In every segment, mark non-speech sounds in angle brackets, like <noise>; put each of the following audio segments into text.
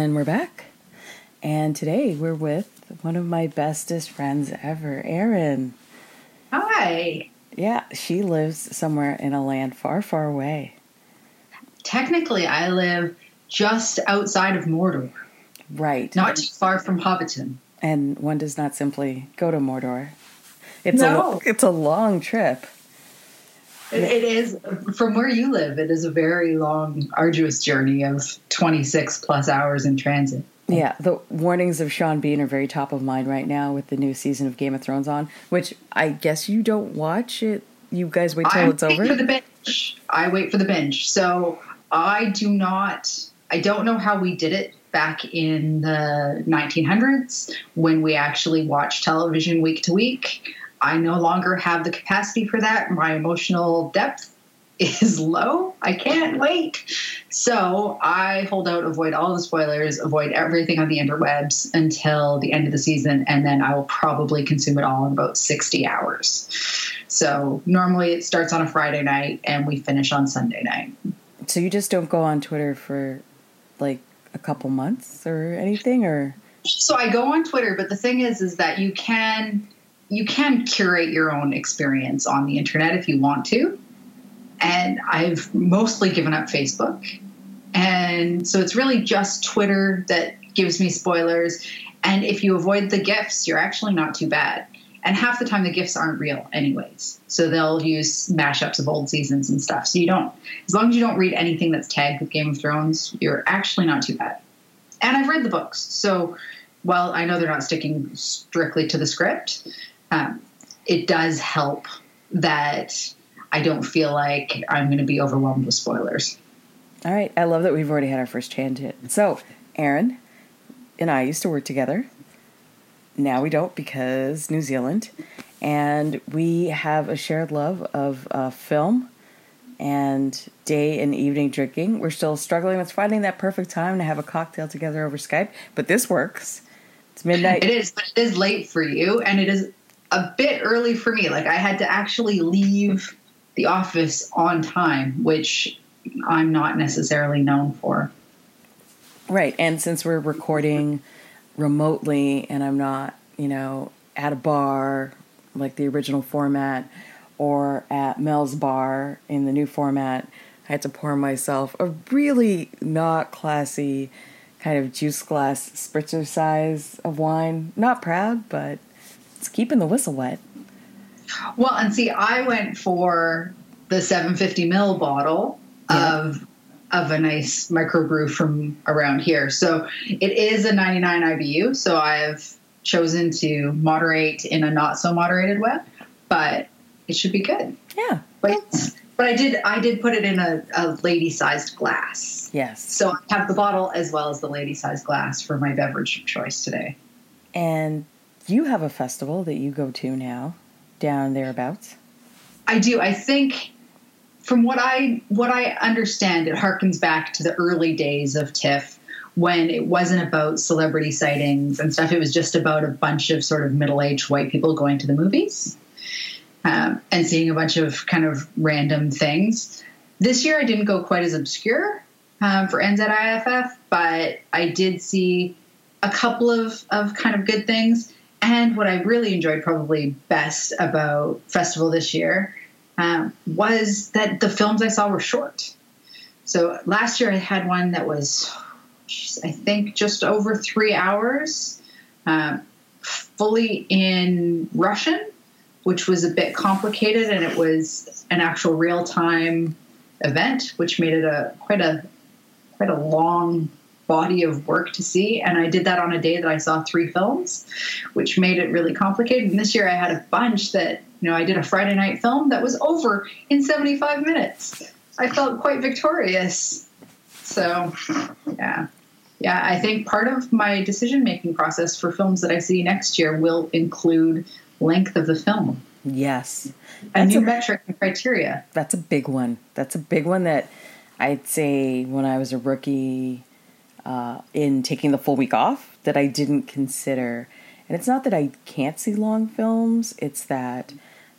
And we're back. And today we're with one of my bestest friends ever, Erin. Hi. Yeah, she lives somewhere in a land far, far away. Technically, I live just outside of Mordor, Right. not too far from Hobbiton. And one does not simply go to Mordor. It's No. a it's a long trip. It, it is, from where you live, it is a very long, arduous journey of 26 plus hours in transit. Yeah, the warnings of Sean Bean are very top of mind right now with the new season of Game of Thrones on, which I guess you don't watch it. You guys wait till I it's wait over. for the binge. I wait for the binge. So I do not. I don't know how we did it back in the 1900s when we actually watched television week to week. I no longer have the capacity for that. My emotional depth <laughs> is low. I can't wait. So I hold out, avoid all the spoilers, avoid everything on the interwebs until the end of the season, and then I will probably consume it all in about 60 hours. So normally it starts on a Friday night and we finish on Sunday night. so you just don't go on Twitter for like a couple months or anything, or So I go on Twitter, but the thing is, is that you can you can curate your own experience on the internet if you want to. And I've mostly given up Facebook, and so it's really just Twitter that gives me spoilers. And if you avoid the gifs, you're actually not too bad. And half the time the gifs aren't real, anyways. So they'll use mashups of old seasons and stuff. So you don't, as long as you don't read anything that's tagged with Game of Thrones, you're actually not too bad. And I've read the books, so while I know they're not sticking strictly to the script, um, it does help that I don't feel like I'm going to be overwhelmed with spoilers. all right. I love that we've already had our first tangent. So, Erin and I used to work together. Now we don't because New Zealand, and we have a shared love of uh, film and day and evening drinking. We're still struggling with finding that perfect time to have a cocktail together over Skype, but this works. It's midnight. It is, but it is late for you, and it is a bit early for me. Like I had to actually leave the office on time, which I'm not necessarily known for. Right. And since we're recording remotely and I'm not, you know, at a bar like the original format or at Mel's bar in the new format, I had to pour myself a really not classy kind of juice glass spritzer size of wine. Not proud, but it's keeping the whistle wet. Well, and see, I went for the 750 mil bottle Yeah. of of a nice microbrew from around here. So it is a 99 IBU. So I've chosen to moderate in a not so moderated way, but it should be good. Yeah. But but I did I did put it in a, a lady sized glass. Yes. So I have the bottle as well as the lady sized glass for my beverage choice today. And you have a festival that you go to now down thereabouts. I do. I think from what I what I understand, it harkens back to the early days of TIFF when it wasn't about celebrity sightings and stuff. It was just about a bunch of sort of middle aged white people going to the movies um, and seeing a bunch of kind of random things. This year, I didn't go quite as obscure um, for NZIFF, but I did see a couple of, of kind of good things. And what I really enjoyed, probably best about festival this year, um, was that the films I saw were short. So last year I had one that was, I think, just over three hours, um, fully in Russian, which was a bit complicated, and it was an actual real time event, which made it a quite a quite a long body of work to see. And I did that on a day that I saw three films, which made it really complicated. And this year I had a bunch that, you know, I did a Friday night film that was over in 75 minutes. I felt quite victorious. So, yeah. Yeah, I think part of my decision making process for films that I see next year will include length of the film. Yes. A That's new a- metric and criteria. That's a big one. That's a big one that I'd say when I was a rookie uh, in taking the full week off that I didn't consider. And it's not that I can't see long films, it's that,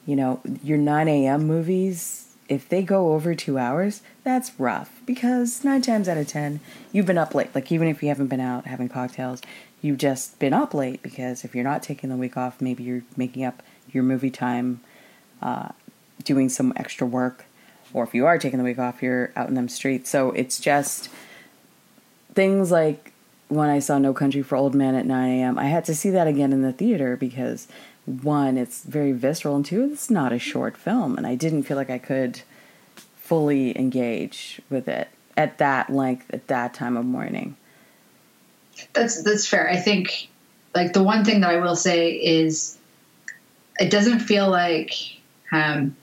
you know, your 9 a.m. movies if they go over two hours, that's rough because nine times out of ten, you've been up late. Like, even if you haven't been out having cocktails, you've just been up late because if you're not taking the week off, maybe you're making up your movie time, uh, doing some extra work, or if you are taking the week off, you're out in them streets. So it's just things like when I saw No Country for Old Men at 9 a.m., I had to see that again in the theater because one, it's very visceral, and two, it's not a short film, and I didn't feel like I could fully engage with it at that length at that time of morning. That's that's fair. I think like the one thing that I will say is it doesn't feel like um,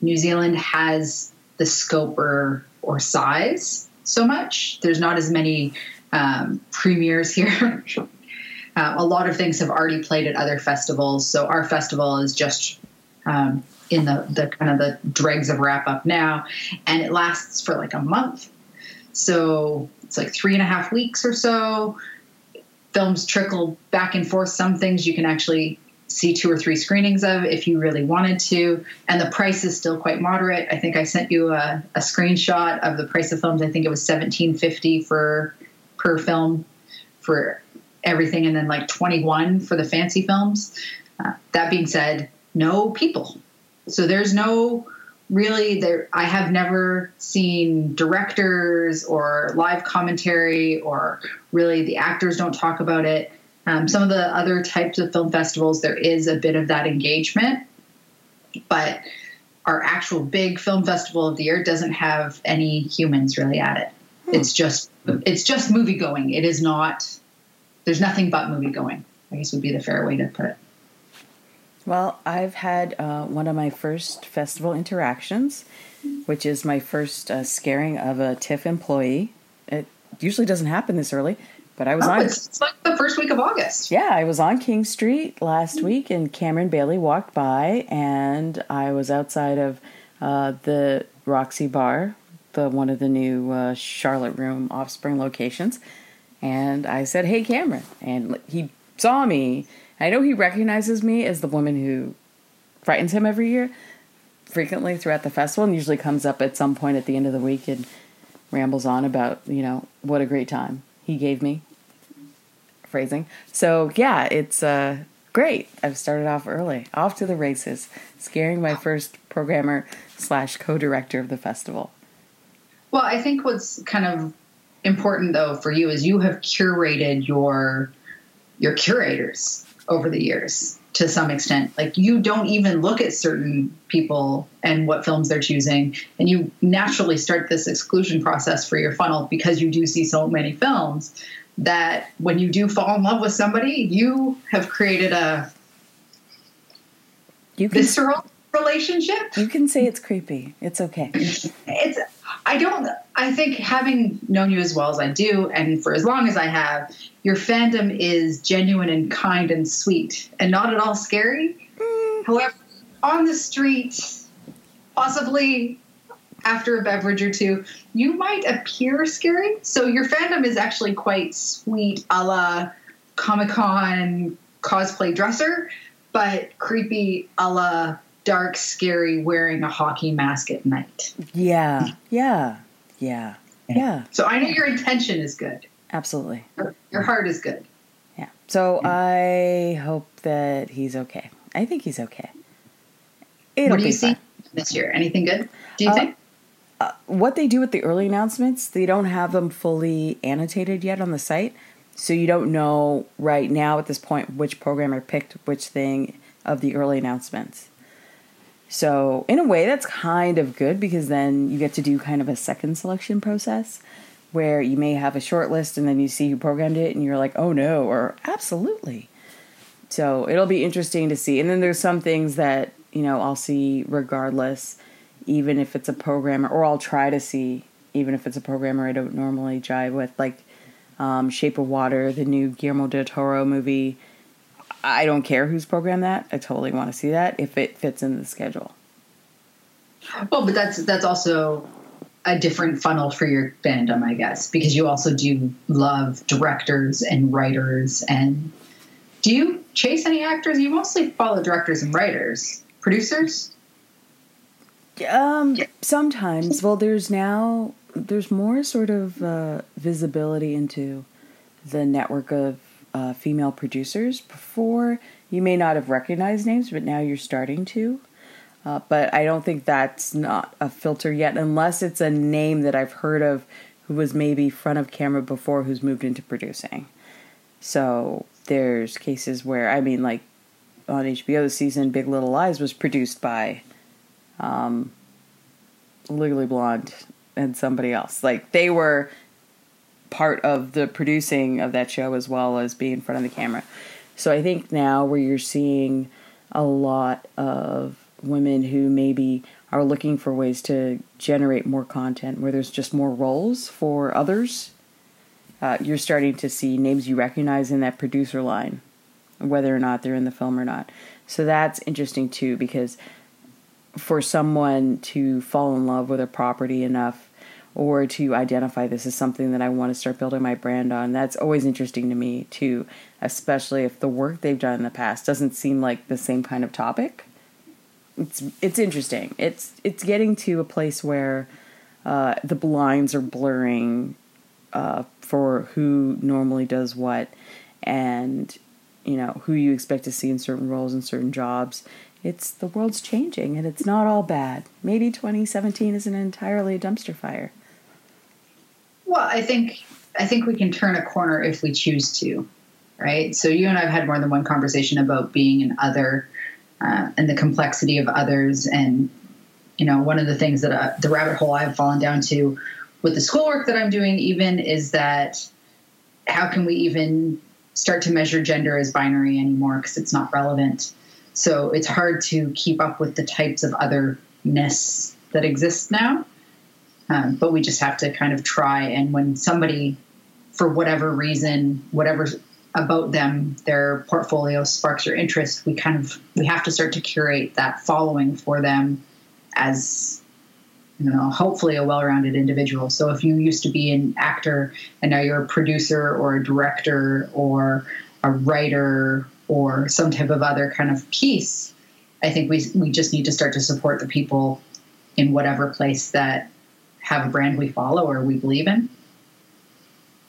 New Zealand has the scope or, or size so much. There's not as many um, premieres here. <laughs> uh, a lot of things have already played at other festivals, so our festival is just um, in the, the kind of the dregs of wrap up now, and it lasts for like a month. So it's like three and a half weeks or so. Films trickle back and forth. Some things you can actually see two or three screenings of if you really wanted to. And the price is still quite moderate. I think I sent you a, a screenshot of the price of films. I think it was seventeen fifty for per film for everything, and then like twenty one for the fancy films. Uh, that being said, no people. So there's no really there i have never seen directors or live commentary or really the actors don't talk about it um, some of the other types of film festivals, there is a bit of that engagement, but our actual big film festival of the year doesn't have any humans really at it. Hmm. It's just it's just movie going. It is not. There's nothing but movie going. I guess would be the fair way to put it. Well, I've had uh, one of my first festival interactions, which is my first uh, scaring of a TIFF employee. It usually doesn't happen this early, but I was oh, on. It's, like the first week of August. Yeah, I was on King Street last week, and Cameron Bailey walked by, and I was outside of uh, the Roxy Bar, the one of the new uh, Charlotte Room Offspring locations, and I said, "Hey, Cameron," and he saw me. I know he recognizes me as the woman who frightens him every year, frequently throughout the festival, and usually comes up at some point at the end of the week and rambles on about you know what a great time he gave me. Phrasing. So yeah, it's uh, great. I've started off early, off to the races, scaring my first programmer slash co-director of the festival. Well, I think what's kind of important though for you is you have curated your your curators over the years to some extent. Like you don't even look at certain people and what films they're choosing, and you naturally start this exclusion process for your funnel because you do see so many films that when you do fall in love with somebody, you have created a you can, visceral relationship. You can say it's creepy. It's okay. It's I don't I think having known you as well as I do and for as long as I have, your fandom is genuine and kind and sweet and not at all scary. Mm. However, on the street, possibly after a beverage or two, you might appear scary. So your fandom is actually quite sweet, a la Comic Con cosplay dresser, but creepy, a la dark, scary, wearing a hockey mask at night. Yeah, yeah, yeah, yeah. So I know your intention is good. Absolutely. Your heart is good. Yeah. So I hope that he's okay. I think he's okay. It'll what do you see this year? Anything good? Do you uh, think? Uh, what they do with the early announcements, they don't have them fully annotated yet on the site. So you don't know right now at this point which programmer picked which thing of the early announcements. So, in a way, that's kind of good because then you get to do kind of a second selection process where you may have a short list and then you see who programmed it and you're like, oh no, or absolutely. So, it'll be interesting to see. And then there's some things that, you know, I'll see regardless, even if it's a programmer, or I'll try to see, even if it's a programmer I don't normally jive with, like um, Shape of Water, the new Guillermo del Toro movie I don't care who's programmed that. I totally want to see that if it fits in the schedule. Well, but that's that's also a different funnel for your fandom, I guess, because you also do love directors and writers. And do you chase any actors? You mostly follow directors and writers, producers. Um, sometimes. Well, there's now there's more sort of uh, visibility into the network of uh, female producers. Before, you may not have recognized names, but now you're starting to. Uh, but I don't think that's not a filter yet, unless it's a name that I've heard of who was maybe front of camera before who's moved into producing. So there's cases where, I mean, like on HBO this season, Big Little Lies was produced by um, Legally Blonde and somebody else. Like they were part of the producing of that show as well as being in front of the camera. So I think now where you're seeing a lot of women who maybe are looking for ways to generate more content where there's just more roles for others, uh, you're starting to see names you recognize in that producer line, whether or not they're in the film or not. So that's interesting too because for someone to fall in love with a property enough or to identify this as something that I want to start building my brand on. That's always interesting to me too, especially if the work they've done in the past doesn't seem like the same kind of topic. It's it's interesting. It's it's getting to a place where uh, the lines are blurring uh, for who normally does what, and you know who you expect to see in certain roles and certain jobs it's the world's changing and it's not all bad. Maybe 2017 isn't entirely a dumpster fire. Well, I think I think we can turn a corner if we choose to, right? So you and I've had more than one conversation about being an other uh, and the complexity of others, and you know, one of the things that uh, the rabbit hole I've fallen down to with the schoolwork that I'm doing, even is that how can we even start to measure gender as binary anymore because it's not relevant. So it's hard to keep up with the types of otherness that exist now. Um, but we just have to kind of try. And when somebody, for whatever reason, whatever about them, their portfolio sparks your interest, we kind of we have to start to curate that following for them as you know, hopefully a well-rounded individual. So if you used to be an actor and now you're a producer or a director or a writer or some type of other kind of piece, I think we we just need to start to support the people in whatever place that have a brand we follow or we believe in.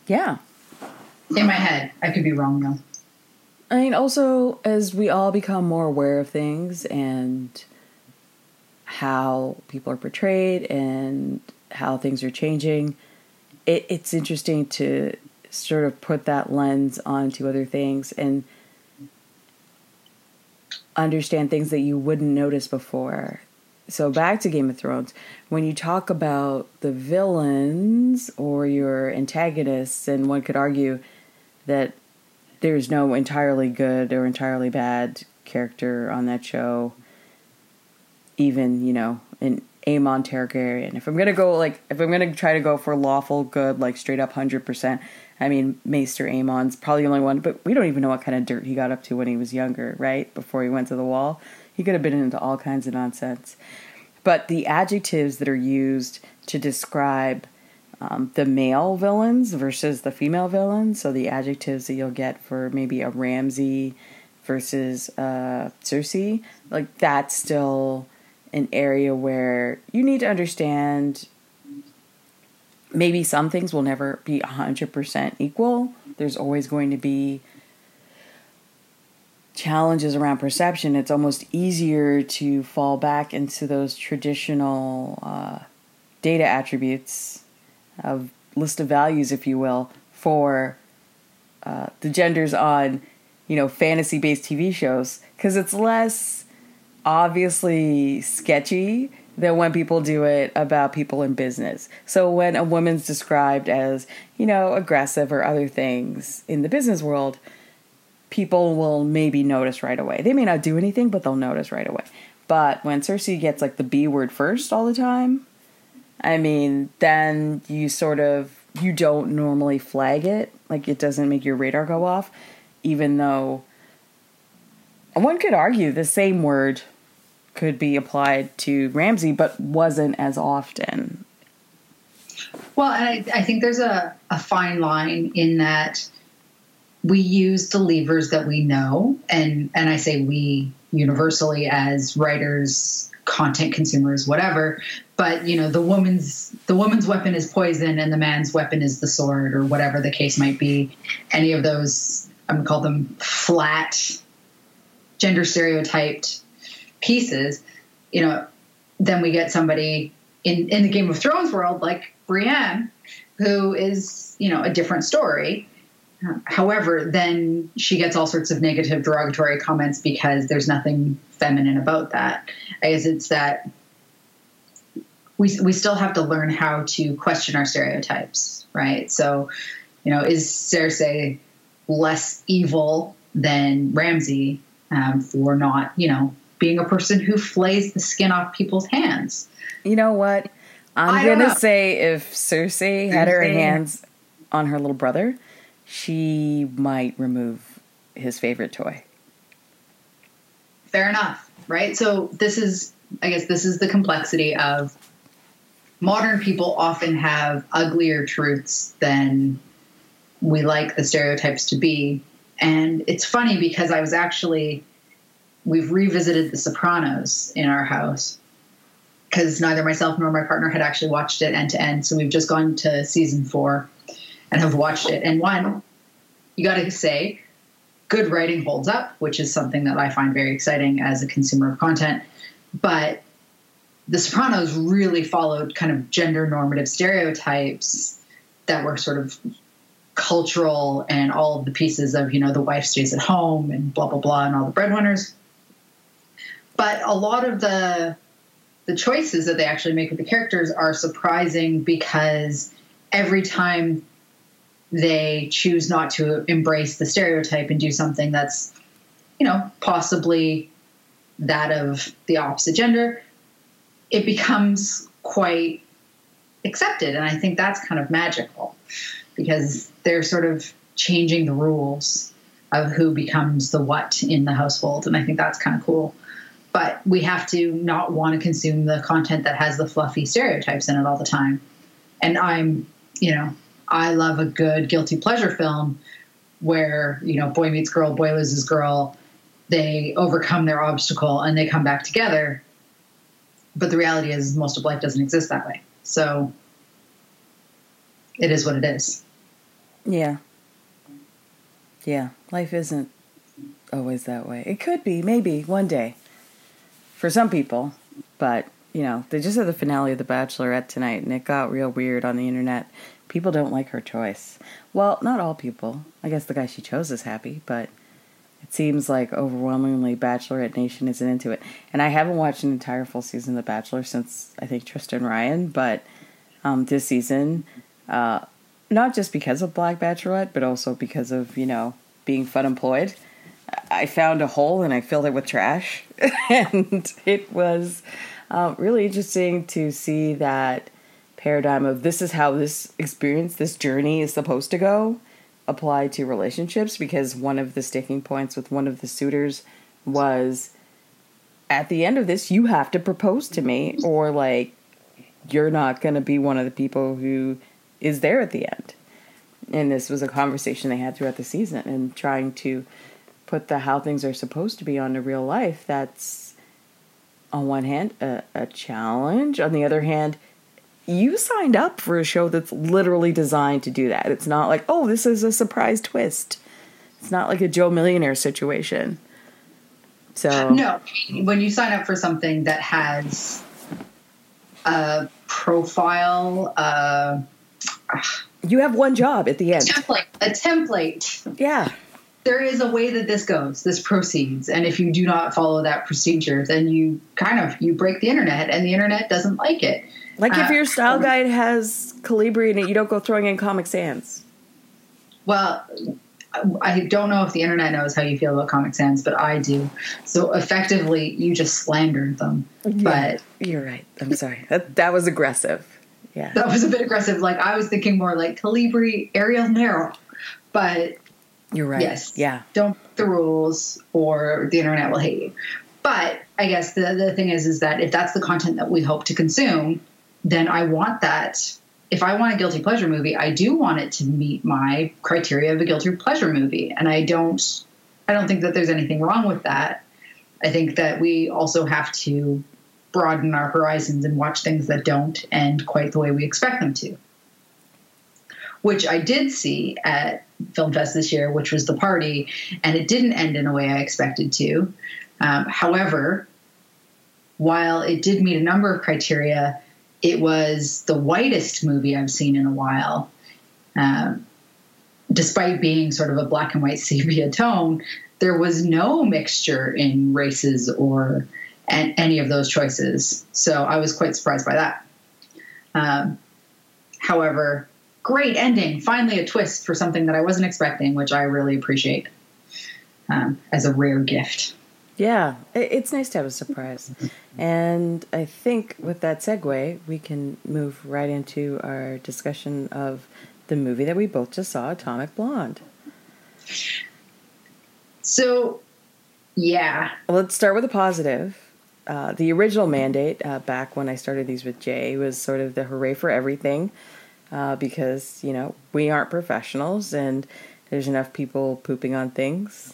Yeah. In my head, I could be wrong though. I mean, also as we all become more aware of things and how people are portrayed and how things are changing, it, it's interesting to sort of put that lens onto other things and understand things that you wouldn't notice before. So back to Game of Thrones, when you talk about the villains or your antagonists, and one could argue that there's no entirely good or entirely bad character on that show, even, you know, an Aemon Targaryen. If I'm gonna go like if I'm gonna try to go for lawful good, like straight up hundred percent, I mean, Maester Aemon's probably the only one, but we don't even know what kind of dirt he got up to when he was younger, right? Before he went to the wall. He could have been into all kinds of nonsense. But the adjectives that are used to describe um, the male villains versus the female villains, so the adjectives that you'll get for maybe a Ramsay versus Cersei, like that's still an area where you need to understand maybe some things will never be 100% equal. There's always going to be challenges around perception. It's almost easier to fall back into those traditional uh, data attributes of list of values, if you will, for uh, the genders on, you know, fantasy based TV shows because it's less obviously sketchy than when people do it about people in business. So when a woman's described as, you know, aggressive or other things in the business world, people will maybe notice right away. They may not do anything, but they'll notice right away. But when Cersei gets like the B word first all the time, I mean, then you sort of you don't normally flag it. Like it doesn't make your radar go off, even though one could argue the same word could be applied to Ramsay, but wasn't as often. Well, and I, I think there's a, a fine line in that we use the levers that we know, and and I say we universally as writers, content consumers, whatever. But you know, the woman's the woman's weapon is poison, and the man's weapon is the sword, or whatever the case might be. Any of those, I'm gonna call them flat, gender stereotyped pieces. You know, then we get somebody in in the Game of Thrones world like Brienne, who is you know a different story. However, then she gets all sorts of negative derogatory comments because there's nothing feminine about that. I guess it's that we we still have to learn how to question our stereotypes, right? So, you know, is Cersei less evil than Ramsay um, for not, you know, being a person who flays the skin off people's hands? You know what? I'm gonna say if Cersei had her hands on her little brother, she might remove his favorite toy. Fair enough, right? So this is, I guess, this is the complexity of modern people often have uglier truths than we like the stereotypes to be. And it's funny because I was actually, we've revisited The Sopranos in our house because neither myself nor my partner had actually watched it end to end. So we've just gone to season four and have watched it. And one, you got to say, good writing holds up, which is something that I find very exciting as a consumer of content. But The Sopranos really followed kind of gender normative stereotypes that were sort of cultural and all of the pieces of, you know, the wife stays at home and blah, blah, blah, and all the breadwinners. But a lot of the the choices that they actually make with the characters are surprising because every time they choose not to embrace the stereotype and do something that's, you know, possibly that of the opposite gender, it becomes quite accepted. And I think that's kind of magical because they're sort of changing the rules of who becomes the what in the household. And I think that's kind of cool. But we have to not want to consume the content that has the fluffy stereotypes in it all the time. And I'm, you know, I love a good guilty pleasure film where, you know, boy meets girl, boy loses girl, they overcome their obstacle and they come back together. But the reality is, most of life doesn't exist that way. So it is what it is. Yeah. Yeah. Life isn't always that way. It could be, maybe, one day. For some people. But, you know, they just had the finale of The Bachelorette tonight and it got real weird on the internet people don't like her choice. Well, not all people. I guess the guy she chose is happy, but it seems like overwhelmingly Bachelorette Nation isn't into it. And I haven't watched an entire full season of The Bachelor since I think Tristan Ryan, but um, this season, uh, not just because of Black Bachelorette, but also because of, you know, being fun employed. I found a hole and I filled it with trash. <laughs> and it was uh, really interesting to see that paradigm of this is how this experience, this journey is supposed to go apply to relationships because one of the sticking points with one of the suitors was at the end of this you have to propose to me or like you're not going to be one of the people who is there at the end. And this was a conversation they had throughout the season and trying to put the how things are supposed to be onto real life. That's on one hand a, a challenge. On the other hand, you signed up for a show that's literally designed to do that. It's not like, oh, this is a surprise twist. It's not like a Joe Millionaire situation. So no, when you sign up for something that has a profile, uh, you have one job at the end. Template, a template. Yeah. There is a way that this goes, this proceeds, and if you do not follow that procedure, then you kind of you break the internet, and the internet doesn't like it. Like if your style guide has Calibri in it, you don't go throwing in Comic Sans. Well, I don't know if the internet knows how you feel about Comic Sans, but I do. So effectively, you just slandered them. Yeah, but you're right. I'm sorry. That that was aggressive. Yeah, that was a bit aggressive. Like I was thinking more like Calibri, Arial Narrow, but you're right. Yes. Yeah. Don't the rules, or the internet will hate you. But I guess the the thing is, is that if that's the content that we hope to consume, then I want that. If I want a guilty pleasure movie, I do want it to meet my criteria of a guilty pleasure movie, and I don't. I don't think that there's anything wrong with that. I think that we also have to broaden our horizons and watch things that don't end quite the way we expect them to. Which I did see at Film Fest this year, which was the party, and it didn't end in a way I expected to. Um, however, while it did meet a number of criteria, it was the whitest movie I've seen in a while. Um, despite being sort of a black and white <laughs> sepia tone, there was no mixture in races or any of those choices. So I was quite surprised by that. Um, however, great ending. Finally, a twist for something that I wasn't expecting, which I really appreciate um, as a rare gift. Yeah, it's nice to have a surprise. And I think with that segue, we can move right into our discussion of the movie that we both just saw, Atomic Blonde. So, yeah. Let's start with a positive. Uh, the original mandate uh, back when I started these with Jay was sort of the hooray for everything uh, because, you know, we aren't professionals and there's enough people pooping on things.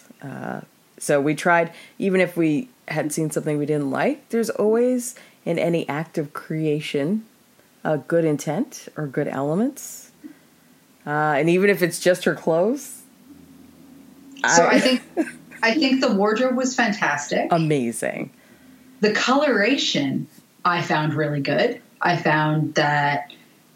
So we tried, even if we hadn't seen something we didn't like, there's always in any act of creation a good intent or good elements. Uh, and even if it's just her clothes. So I, I think I think the wardrobe was fantastic. Amazing. The coloration I found really good. I found that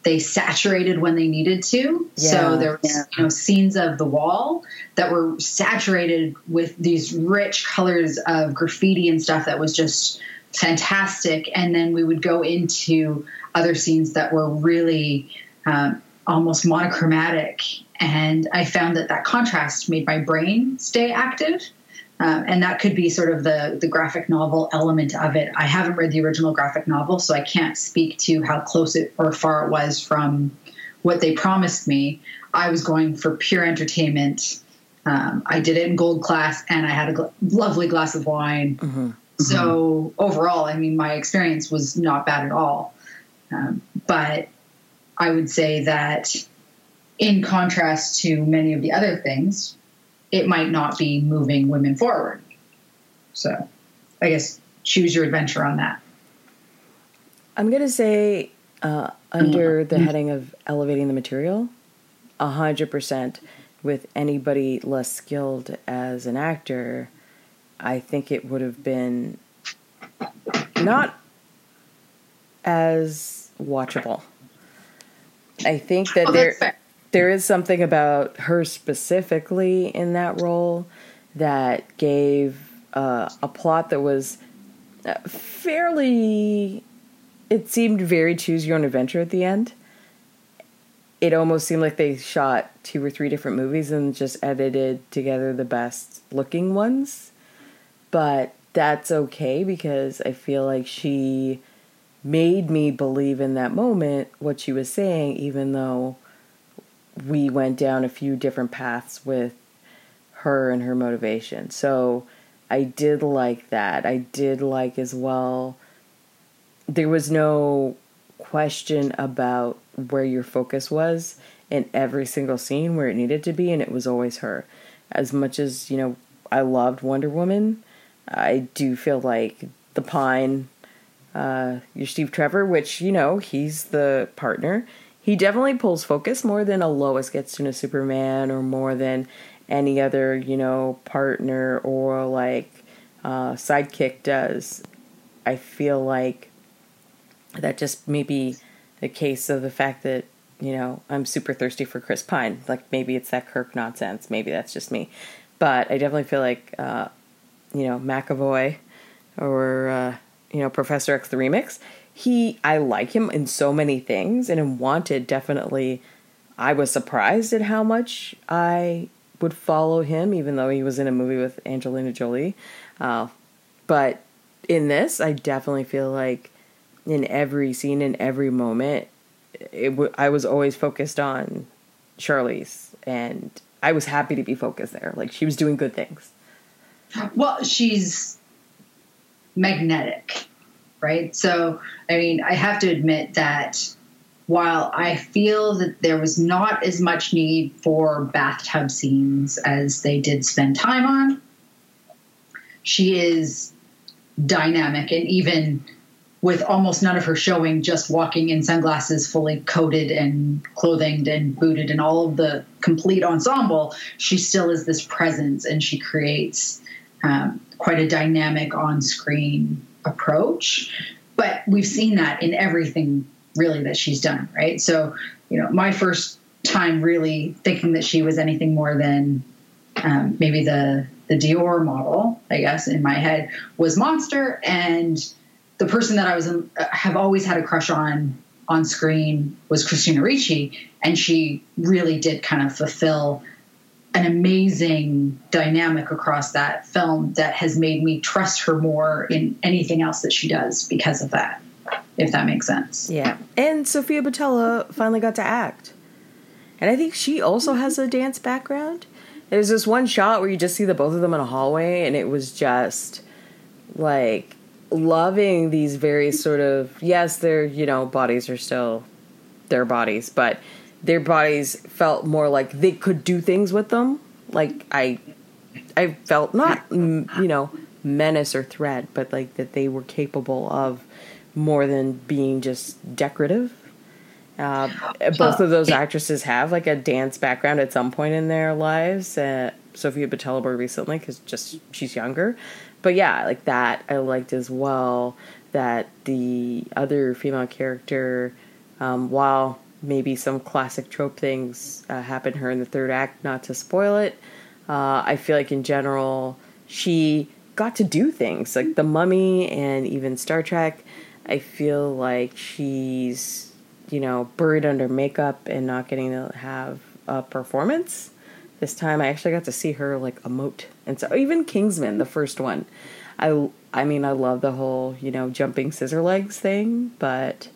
they saturated when they needed to. Yeah. So there was, you know, scenes of the wall that were saturated with these rich colors of graffiti and stuff that was just fantastic. And then we would go into other scenes that were really um, almost monochromatic. And I found that that contrast made my brain stay active. Um, and that could be sort of the the graphic novel element of it. I haven't read the original graphic novel, so I can't speak to how close it or far it was from what they promised me. I was going for pure entertainment. Um, I did it in gold class, and I had a gl- lovely glass of wine. Mm-hmm. So overall, I mean, my experience was not bad at all. Um, but I would say that, in contrast to many of the other things, it might not be moving women forward. So I guess choose your adventure on that. I'm going to say, uh, under the heading of elevating the material, 100% with anybody less skilled as an actor, I think it would have been not as watchable. I think that oh, there there is something about her specifically in that role that gave uh, a plot that was uh, fairly. It seemed very choose your own adventure at the end. It almost seemed like they shot two or three different movies and just edited together the best looking ones. But that's okay because I feel like she made me believe in that moment what she was saying, even though we went down a few different paths with her and her motivation. So I did like that. I did like as well. There was no question about where your focus was in every single scene where it needed to be, and it was always her. As much as, you know, I loved Wonder Woman, I do feel like The Pine, uh, your Steve Trevor, which, you know, he's the partner he definitely pulls focus more than a Lois gets to a Superman or more than any other, you know, partner or like uh, sidekick does. I feel like that just may be the case of the fact that, you know, I'm super thirsty for Chris Pine. Like maybe it's that Kirk nonsense. Maybe that's just me. But I definitely feel like, uh, you know, McAvoy or, uh, you know, Professor X the Remix he I like him in so many things and in Wanted definitely I was surprised at how much I would follow him even though he was in a movie with Angelina Jolie. Uh, but in this I definitely feel like in every scene in every moment it w- I was always focused on Charlize and I was happy to be focused there. Like she was doing good things. Well, she's magnetic right? So, I mean, I have to admit that while I feel that there was not as much need for bathtub scenes as they did spend time on, she is dynamic and even with almost none of her showing, just walking in sunglasses, fully coated and clothed and booted, and all of the complete ensemble, she still is this presence and she creates um, quite a dynamic on screen approach. But we've seen that in everything really that she's done, right? So, you know, my first time really thinking that she was anything more than um, maybe the the Dior model, I guess, in my head was Monster and the person that I was um, have always had a crush on on screen was Christina Ricci, and she really did kind of fulfill an amazing dynamic across that film that has made me trust her more in anything else that she does because of that. If that makes sense. Yeah, and Sofia Boutella finally got to act, and I think she also has a dance background. There's this one shot where you just see the both of them in a hallway, and it was just like loving these very sort of yes, their you know bodies are still their bodies, but their bodies felt more like they could do things with them. Like I, I felt not you know menace or threat, but like that they were capable of more than being just decorative. Uh, both of those actresses have like a dance background at some point in their lives. Uh, Sofia Boutella more recently because just she's younger, but yeah, like that I liked as well. That the other female character, um, while maybe some classic trope things uh, happen her in the third act, not to spoil it, uh, I feel like in general she got to do things like the Mummy and even Star Trek. I feel like she's you know buried under makeup and not getting to have a performance. This time I actually got to see her like emote, and so even Kingsman, the first one, I I mean I love the whole you know jumping scissor legs thing, but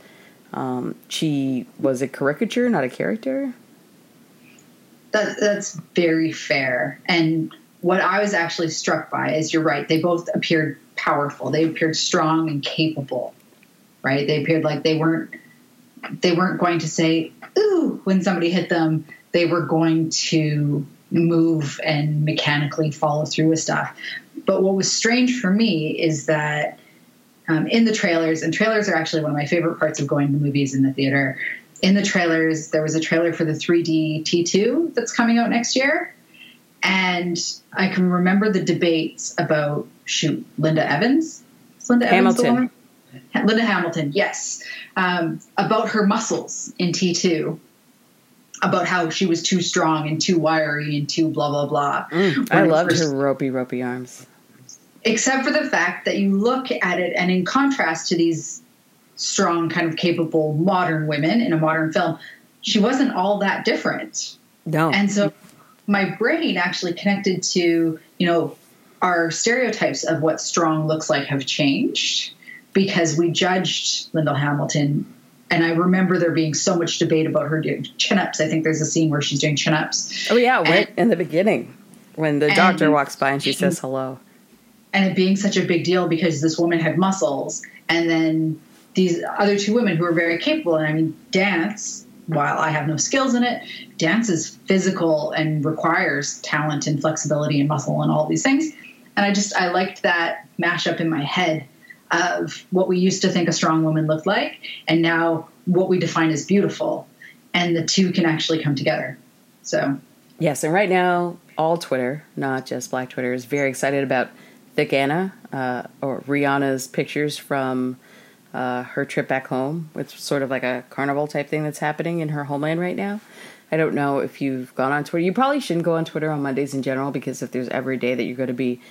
um, she was a caricature, not a character. That that's very fair, and what I was actually struck by is you're right. They both appeared powerful. They appeared strong and capable, right? They appeared like they weren't they weren't going to say ooh when somebody hit them they were going to move and mechanically follow through with stuff. But what was strange for me is that um, in the trailers, and trailers are actually one of my favorite parts of going to movies in the theater. In the trailers, there was a trailer for the 3D T2 that's coming out next year. And I can remember the debates about, shoot, Linda Evans? Is Linda Hamilton. Evans Linda Hamilton, yes. Um, about her muscles in T2 about how she was too strong and too wiry and too blah blah blah. Mm, I loved first, her ropey ropey arms. Except for the fact that you look at it and in contrast to these strong kind of capable modern women in a modern film, she wasn't all that different. No. And so my brain actually connected to, you know, our stereotypes of what strong looks like have changed because we judged Linda Hamilton and I remember there being so much debate about her doing chin ups. I think there's a scene where she's doing chin ups. Oh yeah, right in the beginning when the doctor walks by and she says hello. And it being such a big deal because this woman had muscles, and then these other two women who are very capable. And I mean, dance. While I have no skills in it, dance is physical and requires talent and flexibility and muscle and all these things. And I just I liked that mashup in my head of what we used to think a strong woman looked like and now what we define as beautiful and the two can actually come together so yes and right now all twitter not just black twitter is very excited about thick anna uh, or rihanna's pictures from uh, her trip back home it's sort of like a carnival type thing that's happening in her homeland right now I don't know if you've gone on Twitter. You probably shouldn't go on Twitter on Mondays in general because if there's every day that you're going to be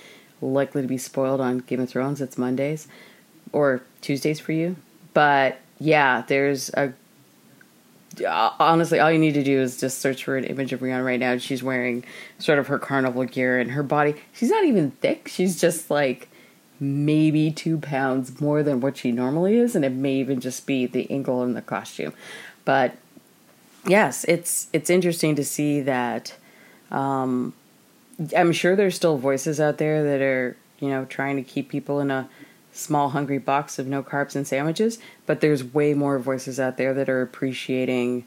likely to be spoiled on Game of Thrones, it's Mondays or Tuesdays for you. But yeah, there's a honestly all you need to do is just search for an image of Rihanna right now. She's wearing sort of her carnival gear and her body. She's not even thick. She's just like maybe two pounds more than what she normally is, and it may even just be the angle in the costume. But yes, it's it's interesting to see that. Um, I'm sure there's still voices out there that are you know trying to keep people in a small hungry box of no carbs and sandwiches, but there's way more voices out there that are appreciating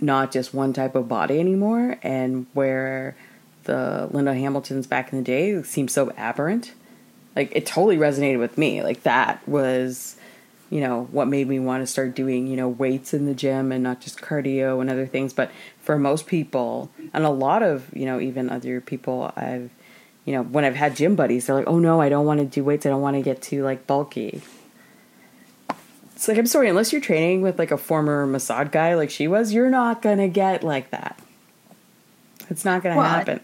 not just one type of body anymore and where the Linda Hamiltons back in the day seemed so aberrant. like it totally resonated with me. Like that was, you know, what made me want to start doing, you know, weights in the gym and not just cardio and other things. But for most people, and a lot of, you know, even other people I've, you know, when I've had gym buddies, they're like, oh no, I don't want to do weights. I don't want to get too like bulky. It's like, I'm sorry, unless you're training with like a former Mossad guy like she was, you're not going to get like that. It's not going to well, happen.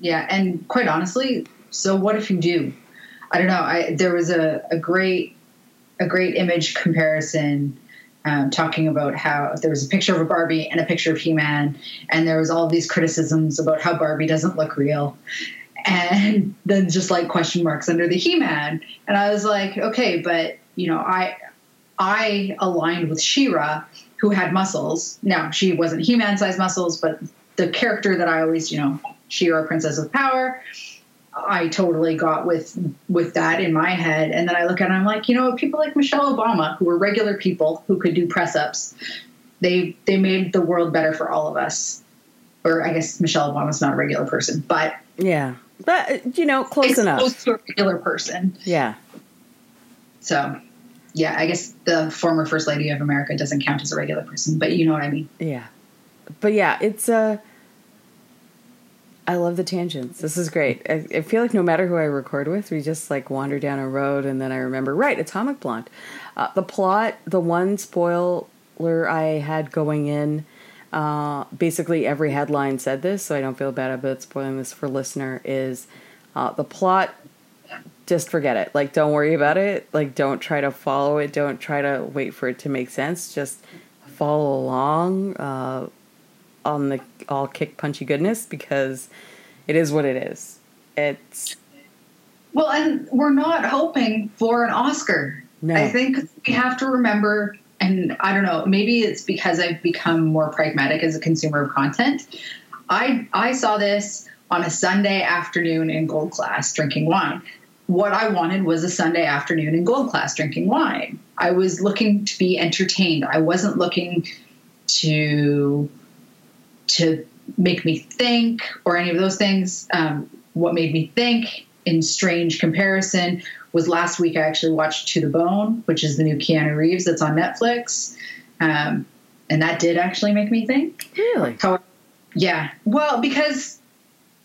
Yeah. And quite honestly, so what if you do? I don't know. I, there was a, a great, a great image comparison um, talking about how there was a picture of a Barbie and a picture of He-Man, and there was all these criticisms about how Barbie doesn't look real, and then just like question marks under the He-Man, and I was like, okay, but you know, I I aligned with She-Ra, who had muscles. Now she wasn't He-Man size muscles, but the character that I always, you know, She-Ra, Princess of Power. I totally got with with that in my head, and then I look at it, I'm like, you know, people like Michelle Obama, who were regular people who could do press ups, they they made the world better for all of us. Or I guess Michelle Obama's not a regular person, but yeah, but you know, close enough. Close to a regular person. Yeah. So, yeah, I guess the former first lady of America doesn't count as a regular person, but you know what I mean. Yeah, but yeah, it's a. Uh, I love the tangents. This is great. I, I, feel like no matter who I record with, we just like wander down a road and then I remember, right, Atomic Blonde. Uh, the plot, the one spoiler I had going in, uh, basically every headline said this, so I don't feel bad about spoiling this for listener, is uh, the plot, just forget it. Like, don't worry about it. Like, don't try to follow it. Don't try to wait for it to make sense. Just follow along uh, on the all kick punchy goodness because it is what it is. It's well, and we're not hoping for an Oscar. No. I think we have to remember, and I don't know, maybe it's because I've become more pragmatic as a consumer of content. I I saw this on a Sunday afternoon in gold class drinking wine. What I wanted was a Sunday afternoon in gold class drinking wine. I was looking to be entertained. I wasn't looking to to make me think or any of those things. Um, what made me think in strange comparison was last week I actually watched To the Bone, which is the new Keanu Reeves that's on Netflix. Um, and that did actually make me think. Really? How, yeah. Well, because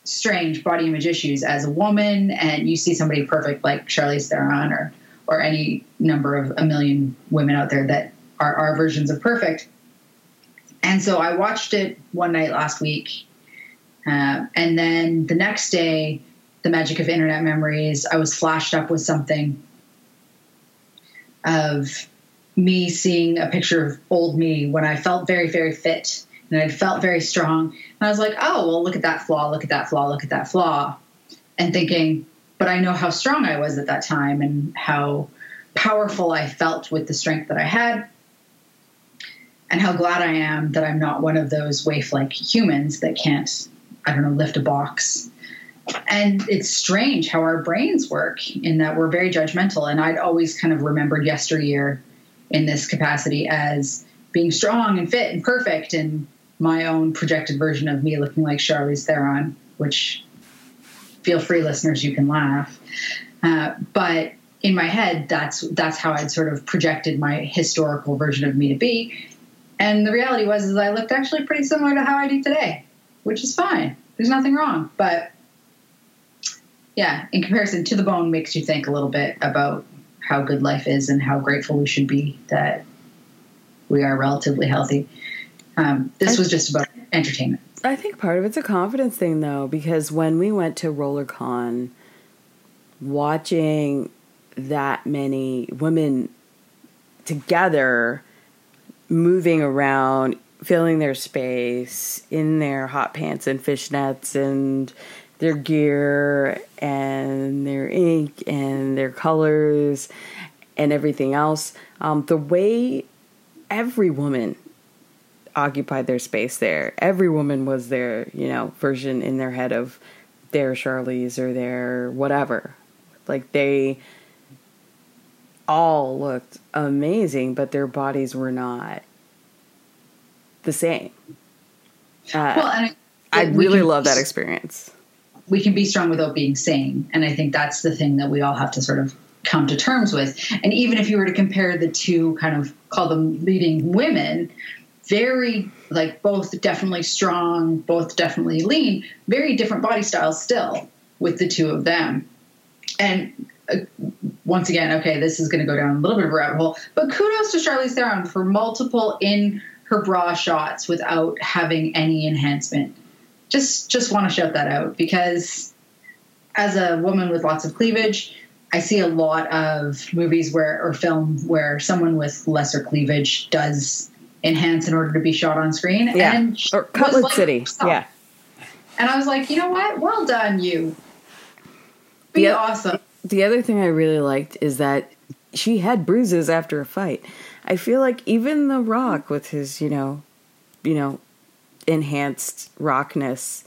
strange body image issues as a woman, and you see somebody perfect like Charlize Theron or or any number of a million women out there that are, our versions of perfect. And so I watched it one night last week. Uh, and then the next day, the magic of internet memories, I was flashed up with something of me seeing a picture of old me when I felt very, very fit and I felt very strong. And I was like, oh, well, look at that flaw, look at that flaw, look at that flaw. And thinking, but I know how strong I was at that time and how powerful I felt with the strength that I had and how glad I am that I'm not one of those waif like humans that can't, I don't know, lift a box. And it's strange how our brains work in that we're very judgmental. And I'd always kind of remembered yesteryear in this capacity as being strong and fit and perfect and my own projected version of me looking like Charlize Theron, which feel free listeners, you can laugh. Uh, but in my head, that's that's how I'd sort of projected my historical version of me to be. And the reality was is I looked actually pretty similar to how I do today, which is fine. There's nothing wrong. But yeah, in comparison to the bone makes you think a little bit about how good life is and how grateful we should be that we are relatively healthy. Um, this was just about entertainment. I think part of it's a confidence thing though, because when we went to RollerCon, watching that many women together moving around, filling their space in their hot pants and fishnets and their gear and their ink and their colors and everything else. Um, the way every woman occupied their space there, every woman was their, you know, version in their head of their Charlize or their whatever. Like they all looked amazing, but their bodies were not the same. Uh, well, and I really love that experience. We can be strong without being sane. And I think that's the thing that we all have to sort of come to terms with. And even if you were to compare the two, kind of call them leading women, very like both definitely strong, both definitely lean, very different body styles still with the two of them. And uh, once again, okay, this is going to go down a little bit of a rabbit hole, but kudos to Charlize Theron for multiple in her bra shots without having any enhancement. Just just want to shout that out because as a woman with lots of cleavage, I see a lot of movies where or film where someone with lesser cleavage does enhance in order to be shot on screen. Yeah. And or Cutlet like City. herself. Yeah. And I was like, you know what? Well done, you. Be awesome. The other thing I really liked is that she had bruises after a fight. I feel like even The Rock with his, you know, you know, enhanced rockness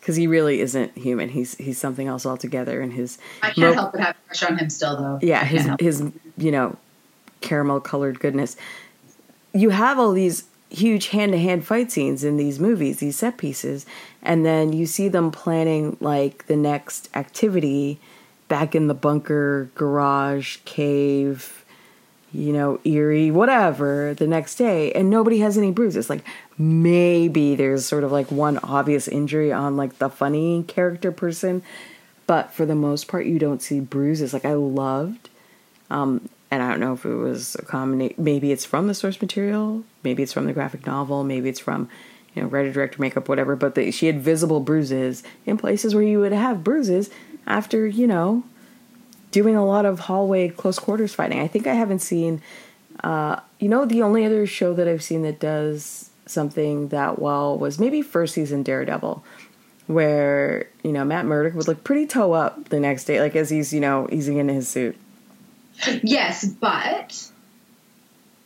because he really isn't human. He's he's something else altogether and his I can't mo- help but have a crush on him still, though. yeah his his you know caramel colored goodness you have all these huge hand-to-hand fight scenes in these movies these set pieces and then you see them planning like the next activity back in the bunker garage cave you know eerie whatever the next day and nobody has any bruises like maybe there's sort of like one obvious injury on like the funny character person but for the most part you don't see bruises like i loved um, and I don't know if it was a combination. Maybe it's from the source material. Maybe it's from the graphic novel. Maybe it's from, you know, writer, director, makeup, whatever. But the, she had visible bruises in places where you would have bruises after, you know, doing a lot of hallway close quarters fighting. I think I haven't seen, uh, you know, the only other show that I've seen that does something that well was maybe first season Daredevil, where you know Matt Murdock would look pretty toe up the next day, like as he's you know easing into his suit. Yes, but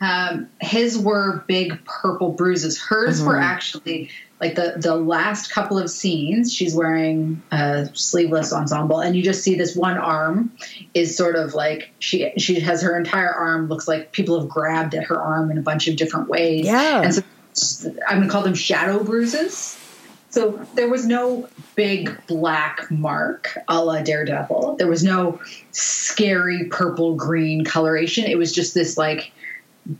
um, his were big purple bruises. Hers were Mhm. actually like the the last couple of scenes. She's wearing a sleeveless ensemble, and you just see this one arm is sort of like she she has her entire arm looks like people have grabbed at her arm in a bunch of different ways. Yeah. and so I'm gonna call them shadow bruises. So there was no big black mark a la Daredevil. There was no scary purple green coloration. It was just this like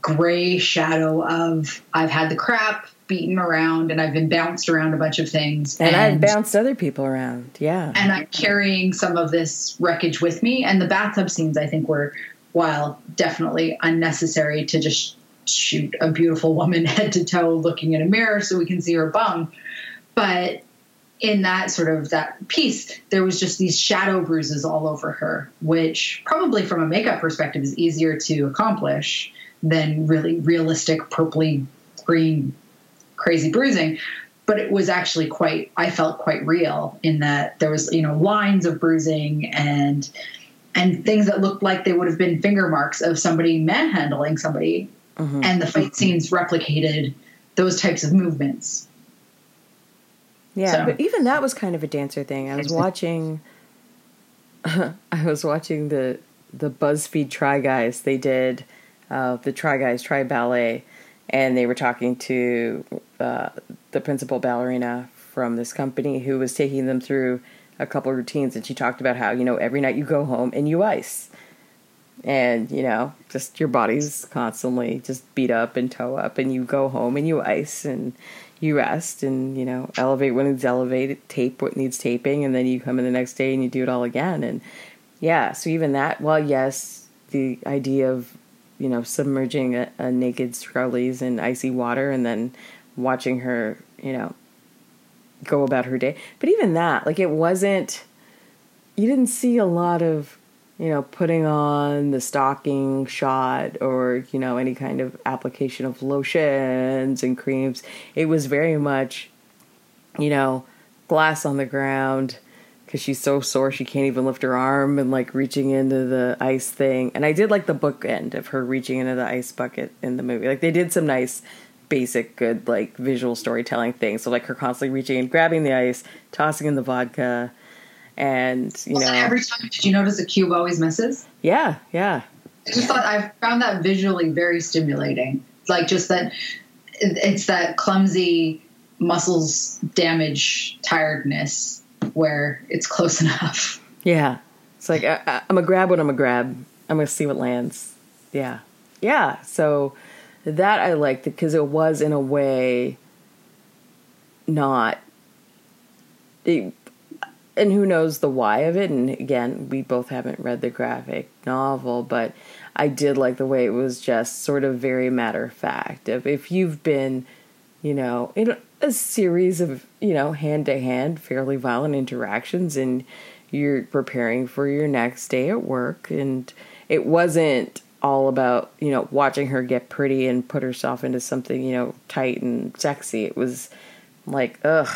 gray shadow of I've had the crap beaten around and I've been bounced around a bunch of things. And, I've bounced other people around. Yeah. and I'm carrying some of this wreckage with me. And the bathtub scenes, I think, were, while definitely unnecessary to just shoot a beautiful woman <laughs> head to toe looking in a mirror so we can see her bum. But in that sort of that piece, there was just these shadow bruises all over her, which probably from a makeup perspective is easier to accomplish than really realistic purpley green crazy bruising but it was actually quite i felt quite real in that there was you know lines of bruising and and things that looked like they would have been finger marks of somebody manhandling somebody Mhm. and the fight scenes replicated those types of movements Yeah, So- but even that was kind of a dancer thing. I was watching <laughs> I was watching the the BuzzFeed Try Guys. They did uh, the Try Guys Try Ballet, and they were talking to uh, the principal ballerina from this company who was taking them through a couple routines, and she talked about how you know every night you go home and you ice, and you know just your body's constantly just beat up and toe up, and you go home and you ice and you rest and you know elevate when it's elevated tape what needs taping and then you come in the next day and you do it all again. And yeah so even that well yes the idea of you know submerging a, a naked Scully's in icy water and then watching her you know go about her day. But even that like it wasn't you didn't see a lot of you know putting on the stocking shot or you know any kind of application of lotions and creams. It was very much you know glass on the ground because she's so sore she can't even lift her arm and like reaching into the ice thing. And i did like the book end of her reaching into the ice bucket in the movie. Like they did some nice basic good like visual storytelling things. So like her constantly reaching and grabbing the ice tossing in the vodka and you Also, know every time did you notice the cube always misses? Yeah yeah. I just thought i found that visually very stimulating. Like just that it's that clumsy muscles damage tiredness where it's close <laughs> enough. Yeah. It's like, uh, uh, I, I, I'm a grab what I'm a grab. I'm going to see what lands. Yeah. Yeah. So that I liked because it was, in a way, not. It, and who knows the why of it. And again, we both haven't read the graphic novel, but I did like the way it was just sort of very matter of fact. If, if you've been, you know, in a series of, you know, hand to hand, fairly violent interactions and you're preparing for your next day at work, and it wasn't all about, you know, watching her get pretty and put herself into something, you know, tight and sexy. It was like, ugh